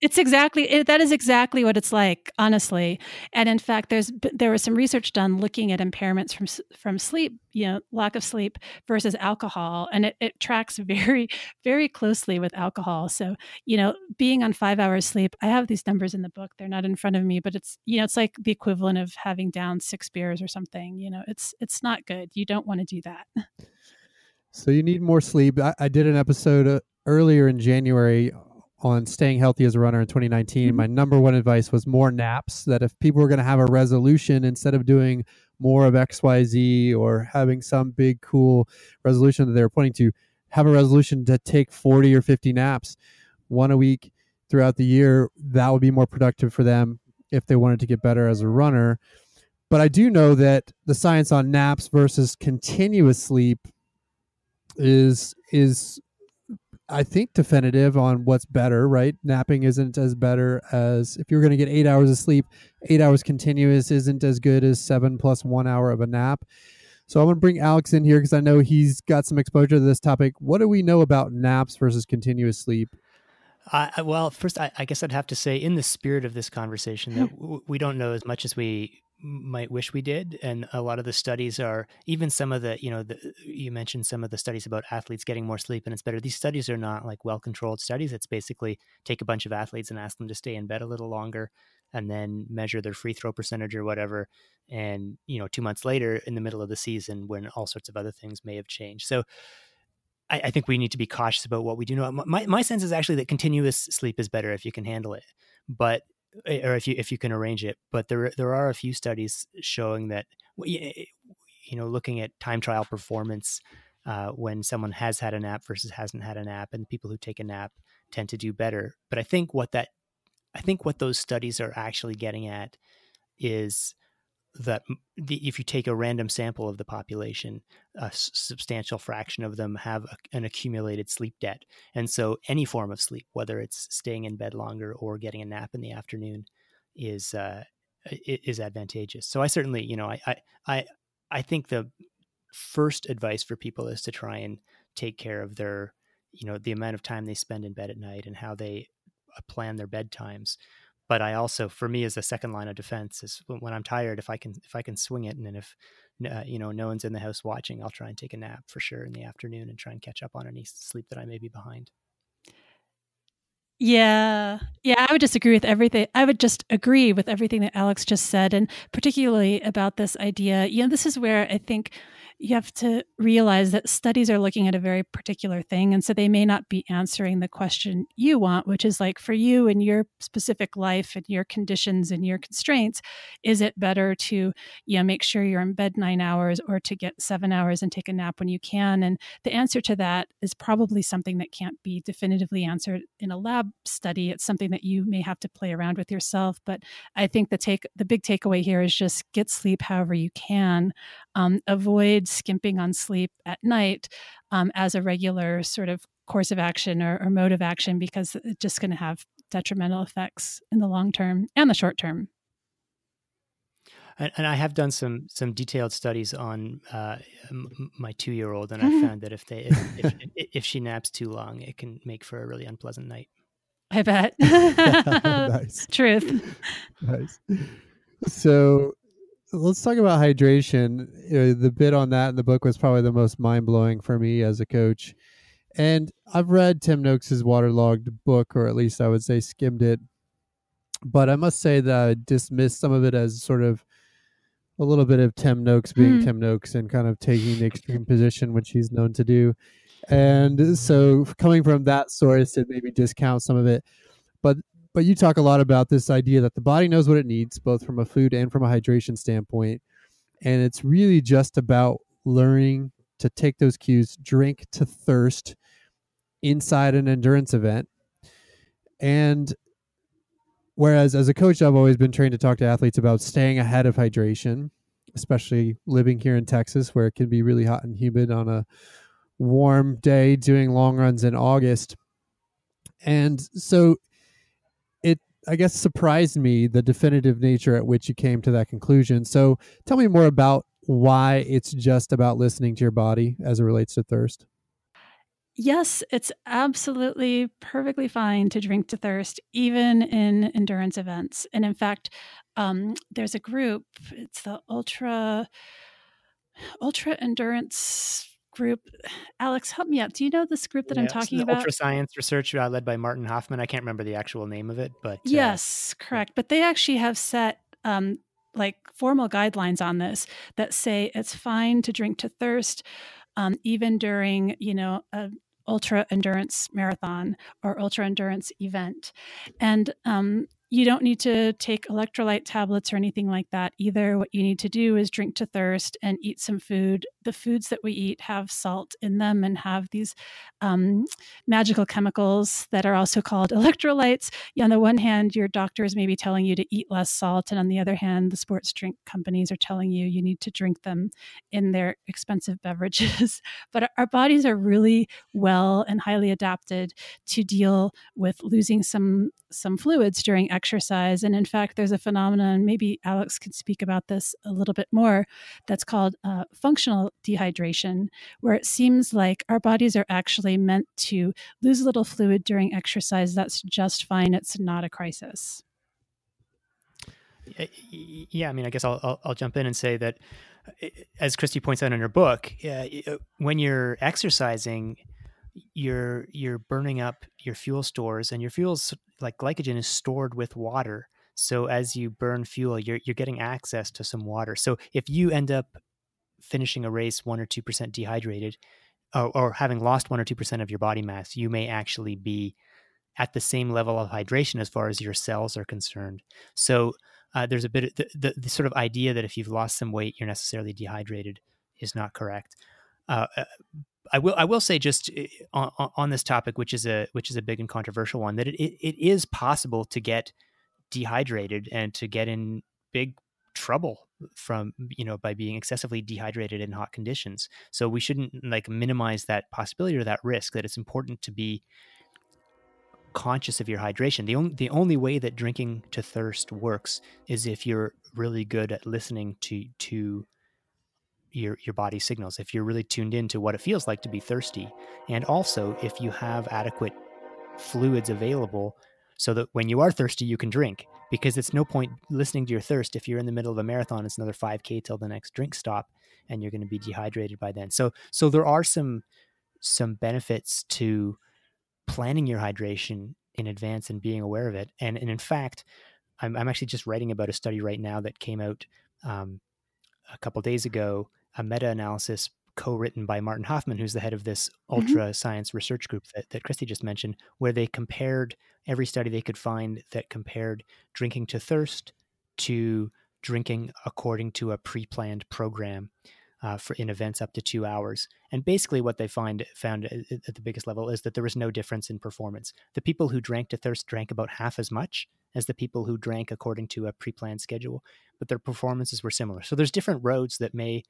it's exactly it, that is exactly what it's like, honestly. And in fact, there's there was some research done looking at impairments from from sleep, you know, lack of sleep versus alcohol, and it, it tracks very very closely with alcohol. So you know, being on five hours sleep, I have these numbers in the book. They're not in front of me, but it's you know, it's like the equivalent of having down six beers or something. You know, it's it's not good. You don't want to do that. So you need more sleep. I, I did an episode uh, earlier in January on staying healthy as a runner in 2019, mm-hmm. my number one advice was more naps. That if people were going to have a resolution, instead of doing more of XYZ or having some big cool resolution that they were pointing to, have a resolution to take 40 or 50 naps, one a week throughout the year. That would be more productive for them if they wanted to get better as a runner. But I do know that the science on naps versus continuous sleep is is I think definitive on what's better, right? Napping isn't as better as if you're going to get eight hours of sleep, eight hours continuous isn't as good as seven plus one hour of a nap. So I'm going to bring Alex in here because I know he's got some exposure to this topic. What do we know about naps versus continuous sleep? Uh, well, first, I, I, guess I'd have to say, in the spirit of this conversation, that w- we don't know as much as we might wish we did, and a lot of the studies are even some of the, you know, the, you mentioned some of the studies about athletes getting more sleep and it's better. These studies are not like well-controlled studies. It's basically take a bunch of athletes and ask them to stay in bed a little longer, and then measure their free throw percentage or whatever. And you know, two months later, in the middle of the season, when all sorts of other things may have changed, so I, I, think we need to be cautious about what we do know. My, my sense is actually that continuous sleep is better if you can handle it, but or if you if you can arrange it. But there there are a few studies showing that you know looking at time trial performance uh, when someone has had a nap versus hasn't had a nap, and people who take a nap tend to do better. But I think what that I think what those studies are actually getting at is that the, if you take a random sample of the population, a s- substantial fraction of them have a, an accumulated sleep debt. And so any form of sleep, whether it's staying in bed longer or getting a nap in the afternoon, is uh, is advantageous. So I certainly, you know, I, I I I think the first advice for people is to try and take care of their, you know, the amount of time they spend in bed at night and how they uh, plan their bedtimes but I also, for me, as a second line of defense, is when I'm tired, if I can, if I can swing it, and then if uh, you know no one's in the house watching, I'll try and take a nap for sure in the afternoon and try and catch up on any sleep that I may be behind. Yeah. Yeah, I would disagree with everything. I would just agree with everything that Alex just said and particularly about this idea. You know, this is where I think you have to realize that studies are looking at a very particular thing. And so they may not be answering the question you want, which is like for you and your specific life and your conditions and your constraints, is it better to, you know, make sure you're in bed nine hours or to get seven hours and take a nap when you can? And the answer to that is probably something that can't be definitively answered in a lab study. It's something that you may have to play around with yourself. But I think the take the big takeaway here is just get sleep however you can. Um, avoid skimping on sleep at night um, as a regular sort of course of action or, or mode of action because it's just going to have detrimental effects in the long term and the short term. And, and I have done some some detailed studies on uh, m- my two year old, and I found that if they if, if, if, she naps too long, it can make for a really unpleasant night. I bet. nice. Truth. Nice. So let's talk about hydration. Uh, the bit on that in the book was probably the most mind blowing for me as a coach. And I've read Tim Noakes's waterlogged book, or at least I would say skimmed it. But I must say that I dismissed some of it as sort of a little bit of Tim Noakes being mm. Tim Noakes and kind of taking the extreme position, which he's known to do. And so, coming from that source, it maybe discount some of it. But but you talk a lot about this idea that the body knows what it needs, both from a food and from a hydration standpoint. And it's really just about learning to take those cues, drink to thirst inside an endurance event. And whereas as a coach, I've always been trained to talk to athletes about staying ahead of hydration, especially living here in Texas where it can be really hot and humid on a warm day doing long runs in August. And so I guess surprised me the definitive nature at which you came to that conclusion. So tell me more about why it's just about listening to your body as it relates to thirst. Yes, it's absolutely perfectly fine to drink to thirst, even in endurance events. And in fact, um, there's a group. It's the ultra ultra endurance group. Alex, help me out. Do you know this group that yeah, I'm talking so about? Ultra science research uh, led by Martin Hoffman. I can't remember the actual name of it, but uh, yes, correct. But they actually have set um, like formal guidelines on this that say it's fine to drink to thirst, um, even during you know a ultra endurance marathon or ultra endurance event, and um, you don't need to take electrolyte tablets or anything like that either. What you need to do is drink to thirst and eat some food. The foods that we eat have salt in them and have these um, magical chemicals that are also called electrolytes. On the one hand, your doctors may be telling you to eat less salt, and on the other hand, the sports drink companies are telling you you need to drink them in their expensive beverages. but our bodies are really well and highly adapted to deal with losing some some fluids during exercise. And in fact, there's a phenomenon, maybe Alex could speak about this a little bit more, that's called uh, functional dehydration, where it seems like our bodies are actually meant to lose a little fluid during exercise. That's just fine, it's not a crisis. Yeah, I mean, I guess I'll, I'll, I'll jump in and say that, uh, as Christie points out in her book, uh, when you're exercising, you're you're burning up your fuel stores and your fuels like glycogen is stored with water. So as you burn fuel you're you're getting access to some water. So if you end up finishing a race 1 or 2% dehydrated or, or having lost 1 or 2% of your body mass you may actually be at the same level of hydration as far as your cells are concerned. So uh, there's a bit of the, the, the, sort of idea that if you've lost some weight you're necessarily dehydrated is not correct. Uh, uh I will I will say just eh, on, on, this topic, which is a which is a big and controversial one, that it, it, it is possible to get dehydrated and to get in big trouble from you know by being excessively dehydrated in hot conditions. So we shouldn't like minimize that possibility or that risk. That it's important to be conscious of your hydration. The only the only way that drinking to thirst works is if you're really good at listening to to your your body signals if you're really tuned in to what it feels like to be thirsty. And also if you have adequate fluids available so that when you are thirsty you can drink. Because it's no point listening to your thirst if you're in the middle of a marathon it's another 5k till the next drink stop and you're going to be dehydrated by then. So so there are some some benefits to planning your hydration in advance and being aware of it. And, and in fact I'm, I'm actually just writing about a study right now that came out um, a couple days ago a meta analysis co written by Martin Hoffman, who's the head of this ultra mm-hmm. science research group that, that Christie just mentioned, where they compared every study they could find that compared drinking to thirst to drinking according to a pre planned program. Uh, for in events up to two hours, and basically what they find found at the biggest level is that there was no difference in performance. The people who drank to thirst drank about half as much as the people who drank according to a pre-planned schedule, but their performances were similar. So there's different roads that may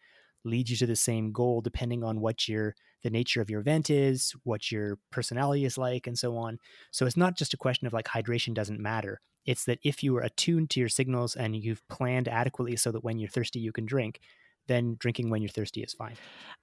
lead you to the same goal depending on what your the nature of your event is what your personality is like and so on. So it's not just a question of like hydration doesn't matter. It's that if you are attuned to your signals and you've planned adequately so that when you're thirsty you can drink then drinking when you're thirsty is fine.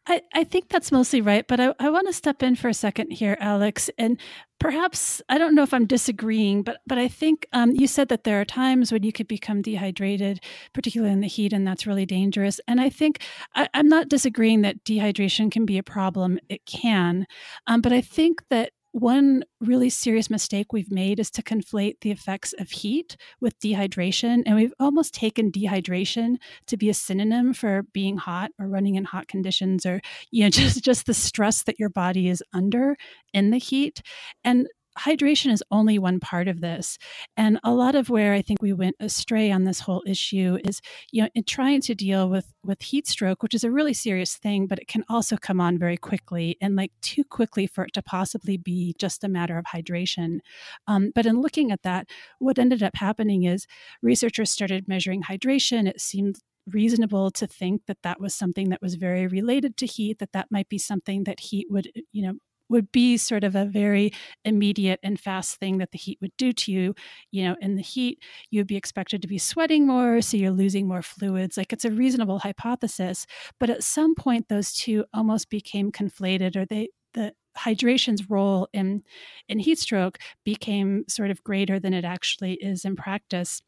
I, I think that's mostly right, but I, I want to step in for a second here, Alex. And perhaps I don't know if I'm disagreeing, but but I think um, you said that there are times when you could become dehydrated, particularly in the heat, and that's really dangerous. And I think I, am not disagreeing that dehydration can be a problem. It can, um, but I think that one really serious mistake we've made is to conflate the effects of heat with dehydration. And we've almost taken dehydration to be a synonym for being hot or running in hot conditions or, you know, just, just the stress that your body is under in the heat. And hydration is only one part of this. And a lot of where I think we went astray on this whole issue is, you know, in trying to deal with with heat stroke, which is a really serious thing, but it can also come on very quickly and like too quickly for it to possibly be just a matter of hydration. Um, but in looking at that, what ended up happening is researchers started measuring hydration. It seemed reasonable to think that that was something that was very related to heat that that might be something that heat would you know would be sort of a very immediate and fast thing that the heat would do to you. You know, in the heat, you'd be expected to be sweating more, so you're losing more fluids. Like it's a reasonable hypothesis. But at some point, those two almost became conflated, or they, the hydration's role in in heat stroke became sort of greater than it actually is in practice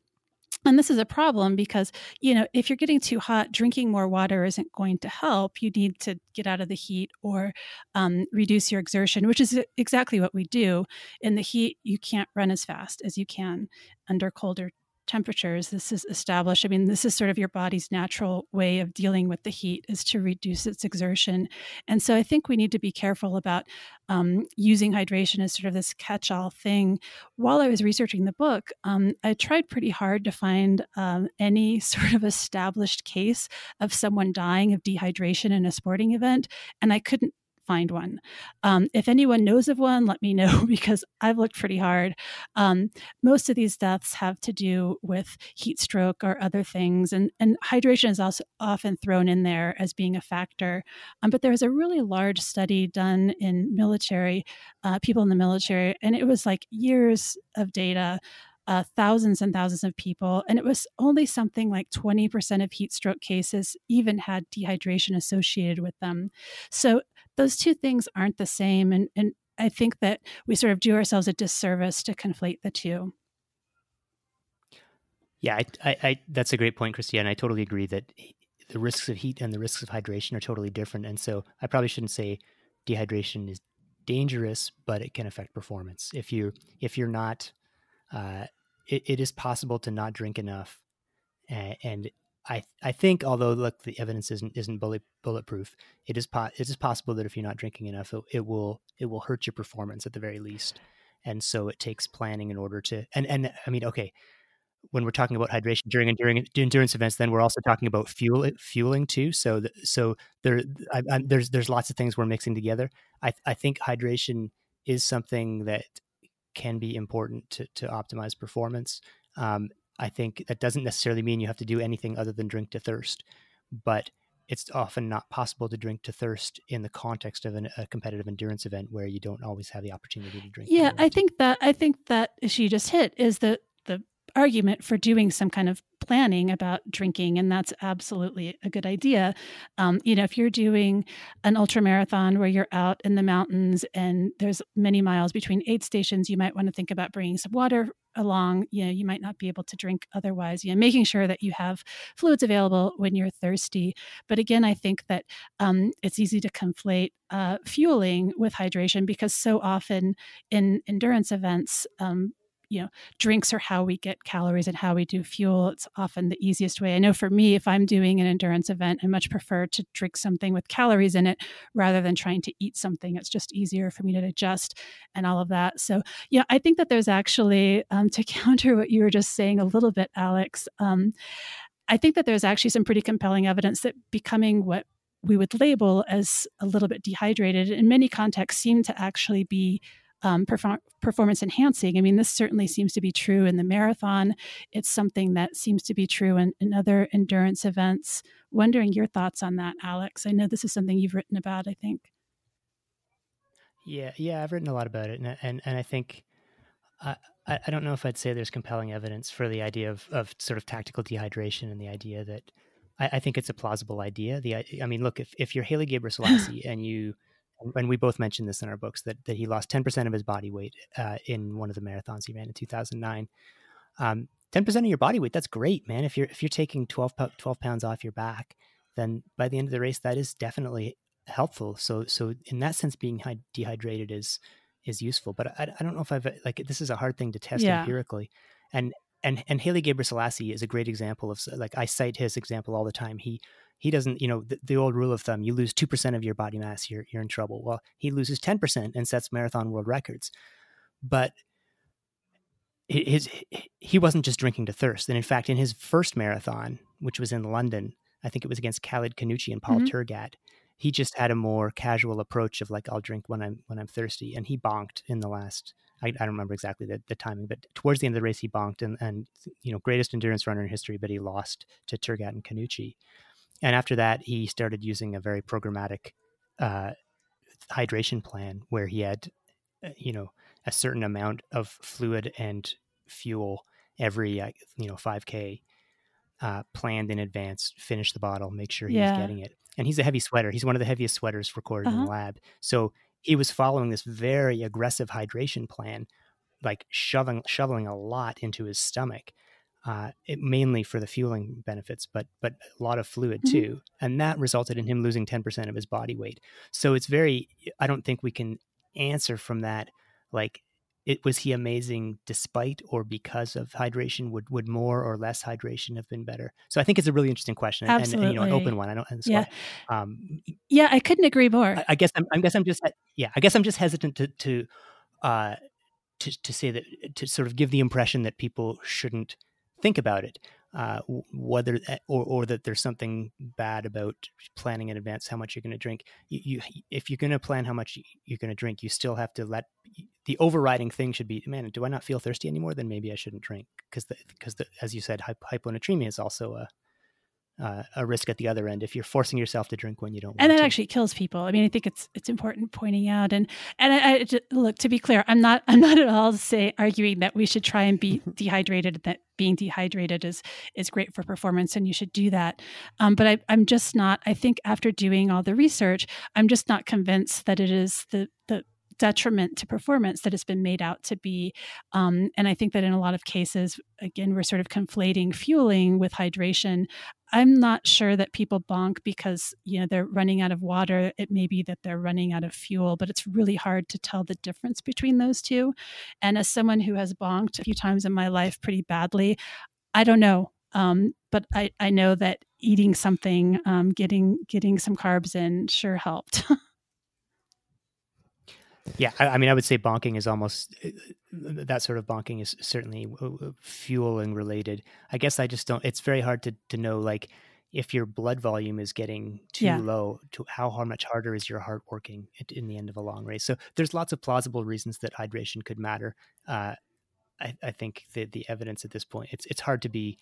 and this is a problem because you know if you're getting too hot drinking more water isn't going to help. You need to get out of the heat or um, reduce your exertion which is exactly what we do. In the heat you can't run as fast as you can under colder temperatures this is established. I mean this is sort of your body's natural way of dealing with the heat is to reduce its exertion. And so i think we need to be careful about um, using hydration as sort of this catch-all thing. While i was researching the book um, i tried pretty hard to find um, any sort of established case of someone dying of dehydration in a sporting event and i couldn't find one. Um, if anyone knows of one, let me know because I've looked pretty hard. Um, most of these deaths have to do with heat stroke or other things, and, and hydration is also often thrown in there as being a factor. Um, but there was a really large study done in military, uh, people in the military, and it was like years of data uh, thousands and thousands of people, and it was only something like 20% of heat stroke cases even had dehydration associated with them. So those two things aren't the same. And, and I think that we sort of do ourselves a disservice to conflate the two. Yeah, I, I, I, that's a great point, Christiane. I totally agree that the risks of heat and the risks of hydration are totally different. And so I probably shouldn't say dehydration is dangerous, but it can affect performance. If you if you're not, uh, it, it is possible to not drink enough, and, and I I think although look the evidence isn't isn't bullet, bulletproof, it is po- it is possible that if you're not drinking enough, it, it will it will hurt your performance at the very least. And so it takes planning in order to and and I mean okay, when we're talking about hydration during during endurance events, then we're also talking about fuel fueling too. So the, so there I, I, there's there's lots of things we're mixing together. I I think hydration is something that can be important to to optimize performance. Um, I think that doesn't necessarily mean you have to do anything other than drink to thirst, but it's often not possible to drink to thirst in the context of an, a competitive endurance event where you don't always have the opportunity to drink. Yeah, I think that I think that she just hit is that the argument for doing some kind of planning about drinking, and that's absolutely a good idea. Um, you know, if you're doing an ultra marathon where you're out in the mountains and there's many miles between aid stations, you might want to think about bringing some water along. You know, you might not be able to drink otherwise. You know, making sure that you have fluids available when you're thirsty. But again, I think that um, it's easy to conflate uh, fueling with hydration because so often in endurance events, um, you know drinks are how we get calories and how we do fuel. It's often the easiest way. I know for me if i'm doing an endurance event i much prefer to drink something with calories in it rather than trying to eat something. It's just easier for me to digest and all of that. So yeah i think that there's actually um, to counter what you were just saying a little bit alex um, i think that there's actually some pretty compelling evidence that becoming what we would label as a little bit dehydrated in many contexts seem to actually be um, perform- performance enhancing. I mean, this certainly seems to be true in the marathon. It's something that seems to be true in, in other endurance events. Wondering your thoughts on that, Alex. I know this is something you've written about, I think. Yeah, yeah, I've written a lot about it, and and, and I think I, I don't know if I'd say there's compelling evidence for the idea of, of sort of tactical dehydration and the idea that I, I think it's a plausible idea. The I mean, look, if, if you're Haile Gebrselassie and you and we both mentioned this in our books that, that he lost 10% of his body weight uh, in one of the marathons he ran in 2009 um, 10% of your body weight that's great man. If you're if you're taking 12, 12 pounds off your back then by the end of the race that is definitely helpful. So so in that sense being dehydrated is is useful. But I, I don't know if i've like this is a hard thing to test yeah. empirically. And and and Haile Gebrselassie is a great example of like I cite his example all the time. He he doesn't, you know, the, the old rule of thumb, you lose 2% of your body mass, you're, you're in trouble. Well, he loses 10% and sets marathon world records. But his, he wasn't just drinking to thirst. And in fact, in his first marathon, which was in London, I think it was against Khalid Khannouchi and Paul mm-hmm. Tergat, he just had a more casual approach of like, I'll drink when I'm, when I'm thirsty. And he bonked in the last, I, I, don't remember exactly the, the timing, but towards the end of the race, he bonked and, and, you know, greatest endurance runner in history, but he lost to Tergat and Khannouchi and after that, he started using a very programmatic uh, hydration plan where he had, uh, you know, a certain amount of fluid and fuel every, uh, you know, 5K uh, planned in advance, finish the bottle, make sure he's yeah. getting it. And he's a heavy sweater. He's one of the heaviest sweaters recorded uh-huh. in the lab. So he was following this very aggressive hydration plan, like shoving shoveling a lot into his stomach uh, it, mainly for the fueling benefits, but but a lot of fluid mm-hmm. too, and that resulted in him losing ten percent of his body weight. So it's very. I don't think we can answer from that like it was he amazing despite or because of hydration would would more or less hydration have been better so i think it's a really interesting question Absolutely. and, and you know an open one i don't yeah. Um, yeah i couldn't agree more I, I, guess I'm, i guess i'm just yeah i guess i'm just hesitant to to uh to, to say that to sort of give the impression that people shouldn't think about it. Uh, whether or, or that there's something bad about planning in advance how much you're going to drink. You, you, if you're going to plan how much you're going to drink, you still have to let the overriding thing should be, man, do I not feel thirsty anymore? Then maybe I shouldn't drink because because as you said, hyponatremia is also a uh, a risk at the other end if you're forcing yourself to drink when you don't. Want. And that to. actually kills people. I mean, I think it's it's important pointing out. And and I, I just, look to be clear, I'm not I'm not at all say arguing that we should try and be dehydrated. That being dehydrated is is great for performance, and you should do that. Um, but I, I'm just not. I think after doing all the research, I'm just not convinced that it is the the detriment to performance that has been made out to be. Um, and I think that in a lot of cases, again, we're sort of conflating fueling with hydration. I'm not sure that people bonk because you know they're running out of water. It may be that they're running out of fuel, but it's really hard to tell the difference between those two. And as someone who has bonked a few times in my life pretty badly, I don't know. Um, but I, I know that eating something, um, getting getting some carbs in, sure helped. Yeah, I, I, mean, I would say bonking is almost uh, that sort of bonking is certainly fueling related. I guess I just don't. It's very hard to to know like if your blood volume is getting too yeah. low, to how how much harder is your heart working in the end of a long race. So there's lots of plausible reasons that hydration could matter. Uh, I, I, think the the evidence at this point it's it's hard to be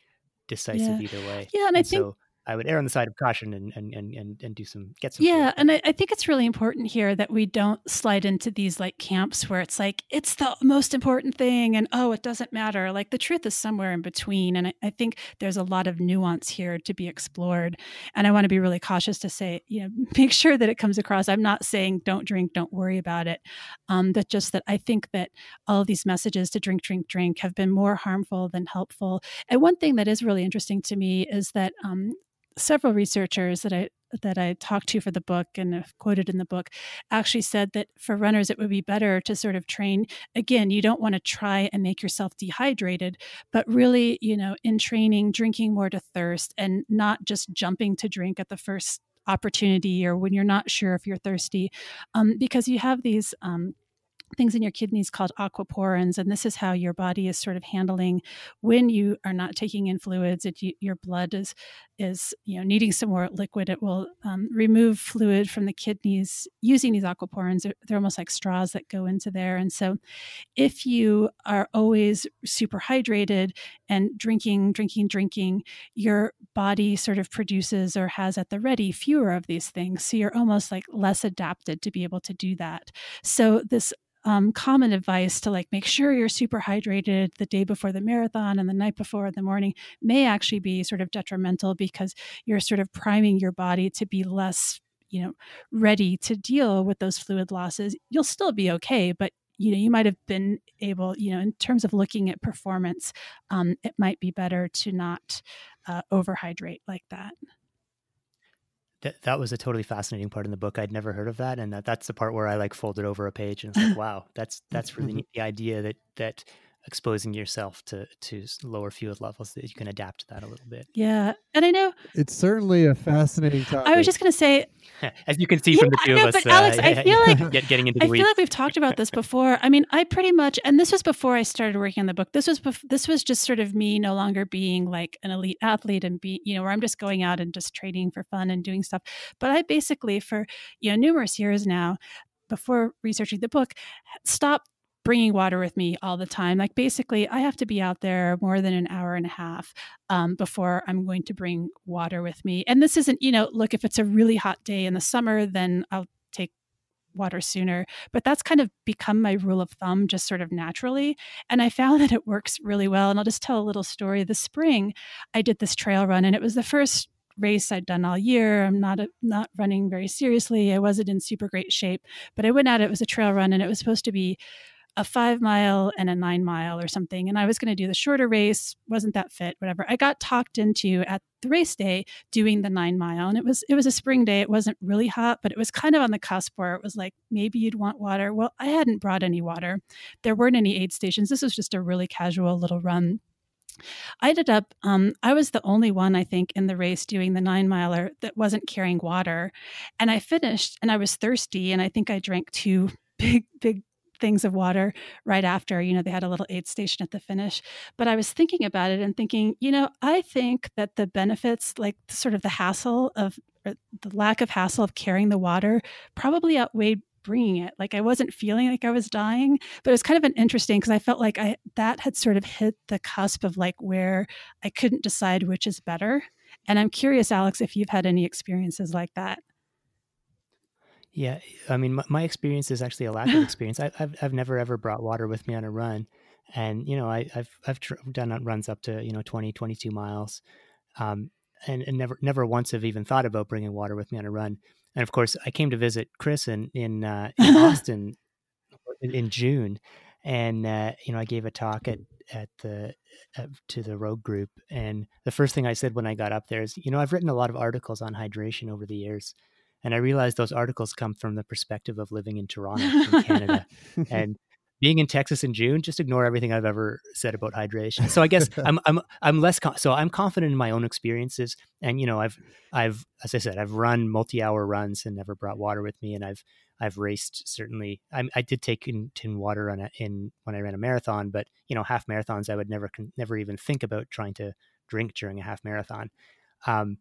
decisive yeah. either way. Yeah, and, and I think. So, I would err on the side of caution and and and and, do some get some. Yeah, and I, I, think it's really important here that we don't slide into these like camps where it's like it's the most important thing, and oh, it doesn't matter. Like the truth is somewhere in between, and I, I think there's a lot of nuance here to be explored. And I want to be really cautious to say, you know, make sure that it comes across. I'm not saying don't drink, don't worry about it, um, but just that I think that all these messages to drink, drink, drink have been more harmful than helpful. And one thing that is really interesting to me is that um, several researchers that I that I talked to for the book and quoted in the book actually said that for runners it would be better to sort of train. Again you don't want to try and make yourself dehydrated but really you know in training drinking more to thirst and not just jumping to drink at the first opportunity or when you're not sure if you're thirsty um, because you have these um, things in your kidneys called aquaporins and this is how your body is sort of handling when you are not taking in fluids it, you, your blood is is you know needing some more liquid it will um, remove fluid from the kidneys using these aquaporins. They're, they're almost like straws that go into there. And so if you are always super hydrated and drinking drinking drinking your body sort of produces or has at the ready fewer of these things. So you're almost like less adapted to be able to do that. So this um, common advice to like make sure you're super hydrated the day before the marathon and the night before in the morning may actually be sort of detrimental because you're sort of priming your body to be less you know ready to deal with those fluid losses you'll still be okay but you know you might have been able you know in terms of looking at performance um, it might be better to not uh, overhydrate like that that that was a totally fascinating part in the book. I'd never heard of that, and that, that's the part where I like folded over a page and was like, "Wow, that's that's really neat." The idea that that exposing yourself to to lower fuel levels that you can adapt to that a little bit. Yeah and i know it's certainly a fascinating topic i was just going to say as you can see yeah, from the two know, of us but alex uh, i feel like get, getting into i weeds. feel like we've talked about this before. I mean i pretty much and this was before i started working on the book this was bef- this was just sort of me no longer being like an elite athlete and be you know where i'm just going out and just training for fun and doing stuff. But i basically for you know numerous years now before researching the book stopped bringing water with me all the time. Like basically, I have to be out there more than an hour and a half um, before I'm going to bring water with me. And this isn't, you know, look, if it's a really hot day in the summer, then I'll take water sooner. But that's kind of become my rule of thumb, just sort of naturally. And I found that it works really well. And I'll just tell a little story. This spring, I did this trail run, and it was the first race I'd done all year. I'm not a, not running very seriously. I wasn't in super great shape, but I went out. It was a trail run, and it was supposed to be a five mile and a nine mile or something. And I was going to do the shorter race, wasn't that fit, whatever. I got talked into at the race day doing the nine mile. And it was it was a spring day. It wasn't really hot, but it was kind of on the cusp where it was like maybe you'd want water. Well, I hadn't brought any water. There weren't any aid stations. This was just a really casual little run. I ended up, um, I was the only one, I think, in the race doing the nine miler that wasn't carrying water. And I finished and I was thirsty. And I think I drank two big, big things of water right after. You know, they had a little aid station at the finish. But I was thinking about it and thinking, you know, I think that the benefits, like sort of the hassle of the lack of hassle of carrying the water, probably outweighed bringing it. Like I wasn't feeling like I was dying, but it was kind of an interesting because I felt like I that had sort of hit the cusp of like where I couldn't decide which is better And I'm curious, Alex, if you've had any experiences like that. Yeah, I mean, my, my experience is actually a lack of experience. I, have I've never ever brought water with me on a run, and you know, I, have I've tr- done runs up to you know 20, 22 miles, um, and, and never never once have even thought about bringing water with me on a run. And of course, I came to visit Chris in in, uh, in Austin in, in, June, and uh, you know, I gave a talk at at the at, to the rogue group, and the first thing I said when I got up there is, you know, I've written a lot of articles on hydration over the years and I realized those articles come from the perspective of living in Toronto, in Canada. and being in Texas in June, just ignore everything I've ever said about hydration. So I guess I'm I'm I'm less con- so I'm confident in my own experiences, and you know I've I've as I said I've run multi-hour runs and never brought water with me, and I've I've raced certainly. I, I did take in, in water on a, in when I ran a marathon, but you know half marathons I would never never even think about trying to drink during a half marathon. Um,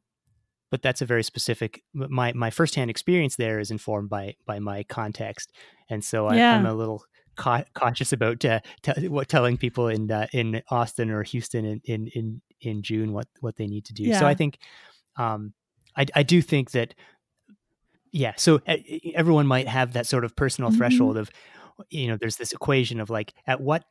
but that's a very specific my my firsthand experience there is informed by by my context and so I, am a little ca- cautious about uh, t- what telling people in uh, in Austin or Houston in, in in in June what what they need to do yeah. so I think um I I do think that yeah so everyone might have that sort of personal mm-hmm. threshold of you know there's this equation of like at what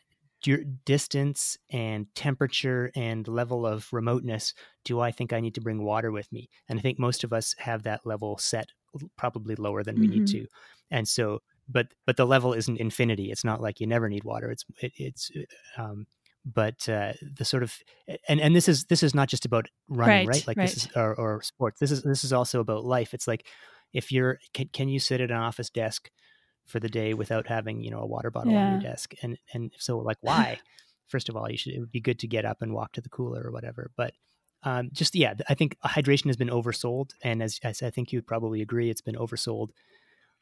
distance and temperature and level of remoteness do I think I need to bring water with me? And I think most of us have that level set probably lower than we mm-hmm. need to. And so, but but the level isn't infinity. It's not like you never need water. It's it, it's uh, um, but uh, the sort of and and this is this is not just about running, right? right? Like right. this is or, or sports. This is this is also about life. It's like if you're can, can you sit at an office desk for the day without having you know a water bottle yeah. on your desk and and so like why first of all you should it would be good to get up and walk to the cooler or whatever but um, just yeah i think hydration has been oversold and as, as i think you'd probably agree it's been oversold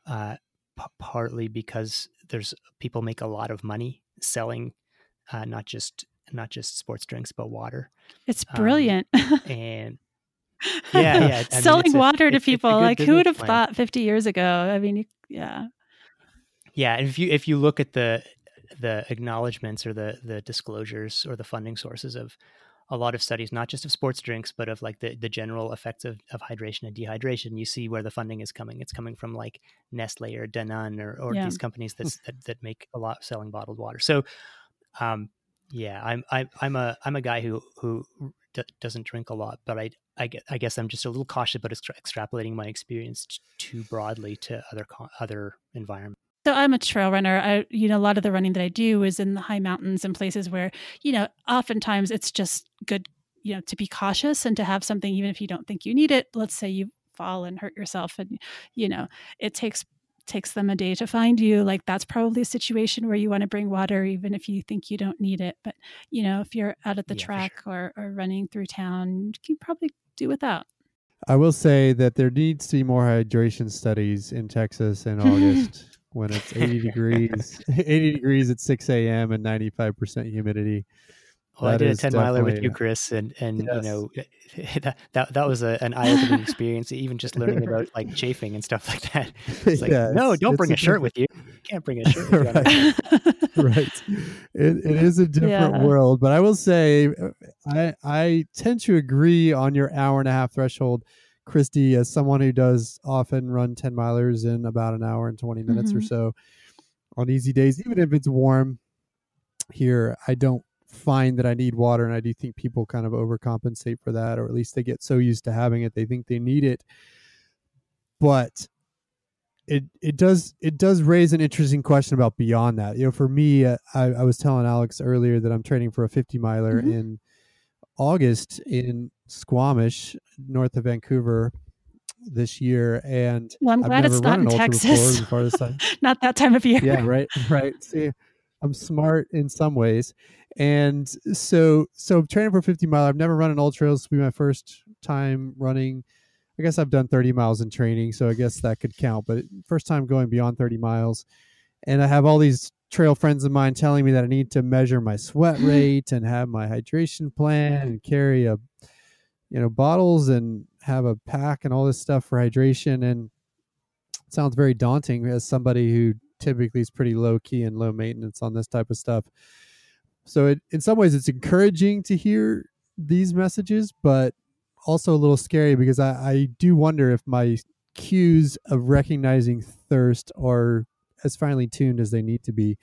uh, p- partly because there's people make a lot of money selling uh, not just not just sports drinks but water it's brilliant um, and yeah, yeah. selling mean, water a, to people like who would have plan. thought 50 years ago i mean yeah yeah, and if you if you look at the the acknowledgments or the the disclosures or the funding sources of a lot of studies, not just of sports drinks, but of like the, the general effects of, of hydration and dehydration, you see where the funding is coming. It's coming from like Nestle or Danone or, or yeah. these companies that, that, that make a lot selling bottled water. So, um, yeah, I'm, I, I'm a, I'm a guy who, who d- doesn't drink a lot, but I, I, I guess I'm just a little cautious about extra- extrapolating my experience t- too broadly to other, other environments. So I'm a trail runner. I, you know, a lot of the running that I do is in the high mountains and places where, you know, oftentimes it's just good, you know, to be cautious and to have something, even if you don't think you need it. Let's say you fall and hurt yourself, and you know, it takes takes them a day to find you. Like that's probably a situation where you want to bring water, even if you think you don't need it. But you know, if you're out at the yeah, track sure. or, or running through town, you can probably do without. I will say that there needs to be more hydration studies in Texas in August when it's 80 degrees, 80 degrees at 6 a.m. and 95% humidity. Well, that I did a 10 miler with you, Chris, and, and yes. you know, that, that, that was a, an eye opening experience, even just learning about like chafing and stuff like that. It's like, yeah, no, don't bring a, a shirt with you. You can't bring a shirt with right. right. It, it is a different yeah. world, but I will say, uh, I, I tend to agree on your hour and a half threshold Christie, as someone who does often run 10 milers in about an hour and 20 minutes mm-hmm. or so on easy days, even if it's warm here, I don't find that I need water. And I do think people kind of overcompensate for that, or at least they get so used to having it, they think they need it. But it it does it does raise an interesting question about beyond that. You know, for me, uh, I, I was telling Alex earlier that I'm training for a 50 miler mm-hmm. in August in Squamish, north of Vancouver, this year. And well, I'm glad it's not in Texas. not that time of year. Yeah, right, right. See, I'm smart in some ways, and so so training for 50 mile. I've never run an ultra. This will be my first time running. I guess I've done 30 miles in training, so I guess that could count. But first time going beyond 30 miles, and I have all these trail friends of mine telling me that I need to measure my sweat rate and have my hydration plan and carry a you know bottles and have a pack and all this stuff for hydration. And sounds very daunting as somebody who typically is pretty low key and low maintenance on this type of stuff. So it, in some ways it's encouraging to hear these messages but also a little scary because I, I do wonder if my cues of recognizing thirst are as finely tuned as they need to be.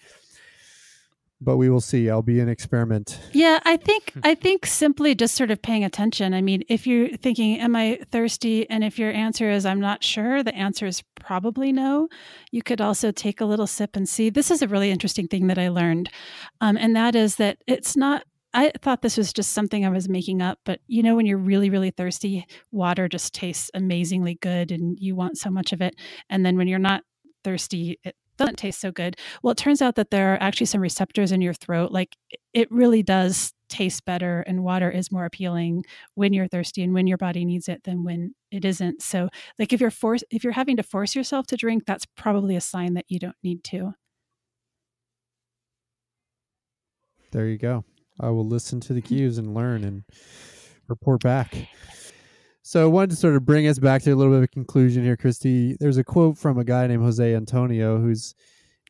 But we will see. I'll be an experiment. Yeah i think i think simply just sort of paying attention. I mean if you're thinking am i thirsty? And if your answer is i'm not sure the answer is probably no. You could also take a little sip and see. This is a really interesting thing that i learned. Um, and that is that it's not I thought this was just something I was making up, but you know, when you're really, really thirsty, water just tastes amazingly good and you want so much of it. And then when you're not thirsty, it doesn't taste so good. Well, it turns out that there are actually some receptors in your throat. Like it really does taste better, and water is more appealing when you're thirsty and when your body needs it than when it isn't. So, like if you're forced, if you're having to force yourself to drink, that's probably a sign that you don't need to. There you go. I will listen to the cues and learn and report back. So I wanted to sort of bring us back to a little bit of a conclusion here, Christie. There's a quote from a guy named Jose Antonio who's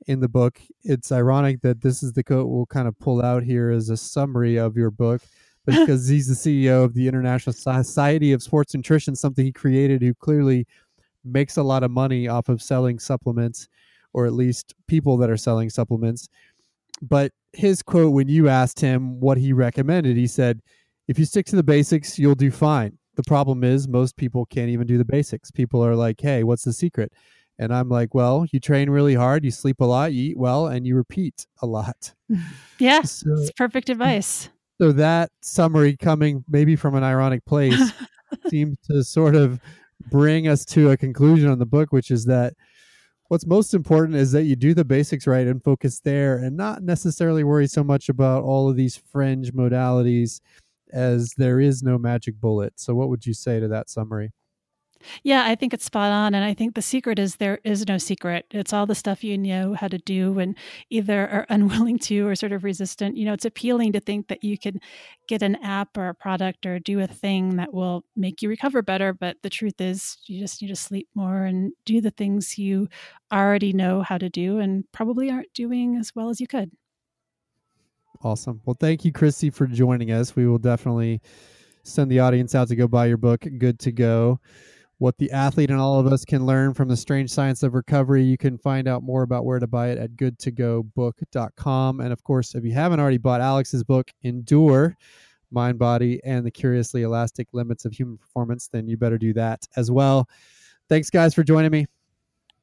in the book. It's ironic that this is the quote we'll kind of pull out here as a summary of your book, but because he's the CEO of the International Society of Sports Nutrition, something he created who clearly makes a lot of money off of selling supplements, or at least people that are selling supplements. But his quote when you asked him what he recommended, he said, if you stick to the basics, you'll do fine. The problem is most people can't even do the basics. People are like, hey, what's the secret? And I'm like, well, you train really hard, you sleep a lot, you eat well, and you repeat a lot. Yeah, so, it's perfect advice. So that summary coming maybe from an ironic place seems to sort of bring us to a conclusion on the book, which is that what's most important is that you do the basics right and focus there and not necessarily worry so much about all of these fringe modalities as there is no magic bullet. So, what would you say to that summary? Yeah, I think it's spot on. And I think the secret is there is no secret. It's all the stuff you know how to do and either are unwilling to or sort of resistant. You know, it's appealing to think that you can get an app or a product or do a thing that will make you recover better. But the truth is, you just need to sleep more and do the things you already know how to do and probably aren't doing as well as you could. Awesome. Well, thank you, Christie, for joining us. We will definitely send the audience out to go buy your book, Good to Go what the athlete and all of us can learn from the strange science of recovery. You can find out more about where to buy it at goodtogobook.com. And of course, if you haven't already bought Alex's book, Endure Mind, Body, and the Curiously Elastic Limits of Human Performance, then you better do that as well. Thanks, guys, for joining me.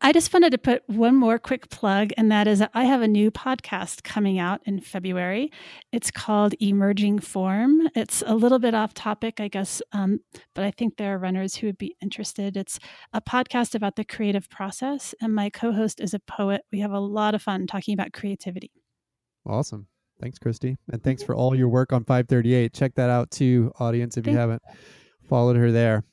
I just wanted to put one more quick plug, and that is that I have a new podcast coming out in February. It's called Emerging Form. It's a little bit off topic, I guess, um, but I think there are runners who would be interested. It's a podcast about the creative process, and my co host is a poet. We have a lot of fun talking about creativity. Awesome. Thanks, Christie. And thanks for all your work on 538. Check that out too, audience, if Thank you haven't followed her there.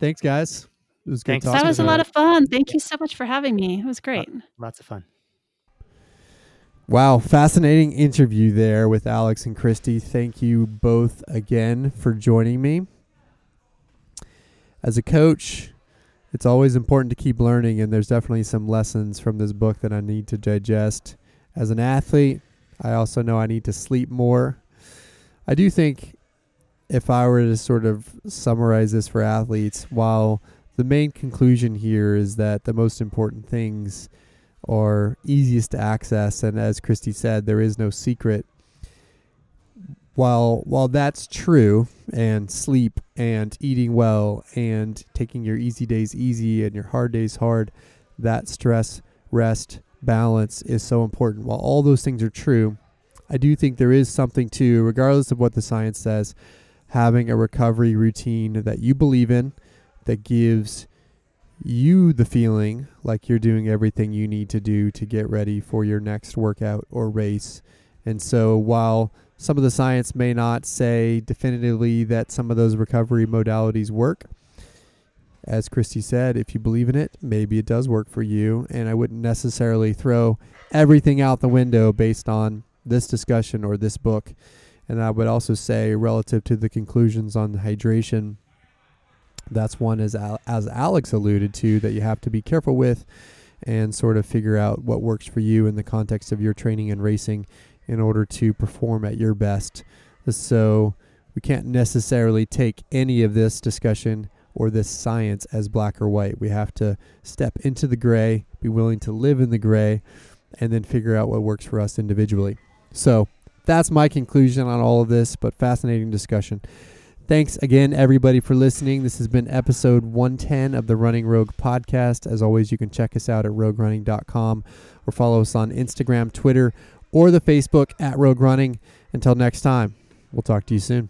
Thanks, guys. It was good. That was a lot of fun. Thank you so much for having me. It was great. Lots of fun. Wow, fascinating interview there with Alex and Christie. Thank you both again for joining me. As a coach, it's always important to keep learning, and there's definitely some lessons from this book that I need to digest. As an athlete, I also know I need to sleep more. I do think if I were to sort of summarize this for athletes, while the main conclusion here is that the most important things are easiest to access and as Christie said there is no secret. While while that's true and sleep and eating well and taking your easy days easy and your hard days hard that stress rest balance is so important. While all those things are true I do think there is something to regardless of what the science says having a recovery routine that you believe in that gives you the feeling like you're doing everything you need to do to get ready for your next workout or race. And so while some of the science may not say definitively that some of those recovery modalities work, as Christie said, if you believe in it, maybe it does work for you. And I wouldn't necessarily throw everything out the window based on this discussion or this book. And I would also say, relative to the conclusions on hydration, that's one as as Alex alluded to that you have to be careful with and sort of figure out what works for you in the context of your training and racing in order to perform at your best. So we can't necessarily take any of this discussion or this science as black or white. We have to step into the gray, be willing to live in the gray, and then figure out what works for us individually. So that's my conclusion on all of this, but fascinating discussion. Thanks again, everybody, for listening. This has been episode 110 of the Running Rogue podcast. As always, you can check us out at roguerunning.com or follow us on Instagram, Twitter, or the Facebook at Rogue Running. Until next time, we'll talk to you soon.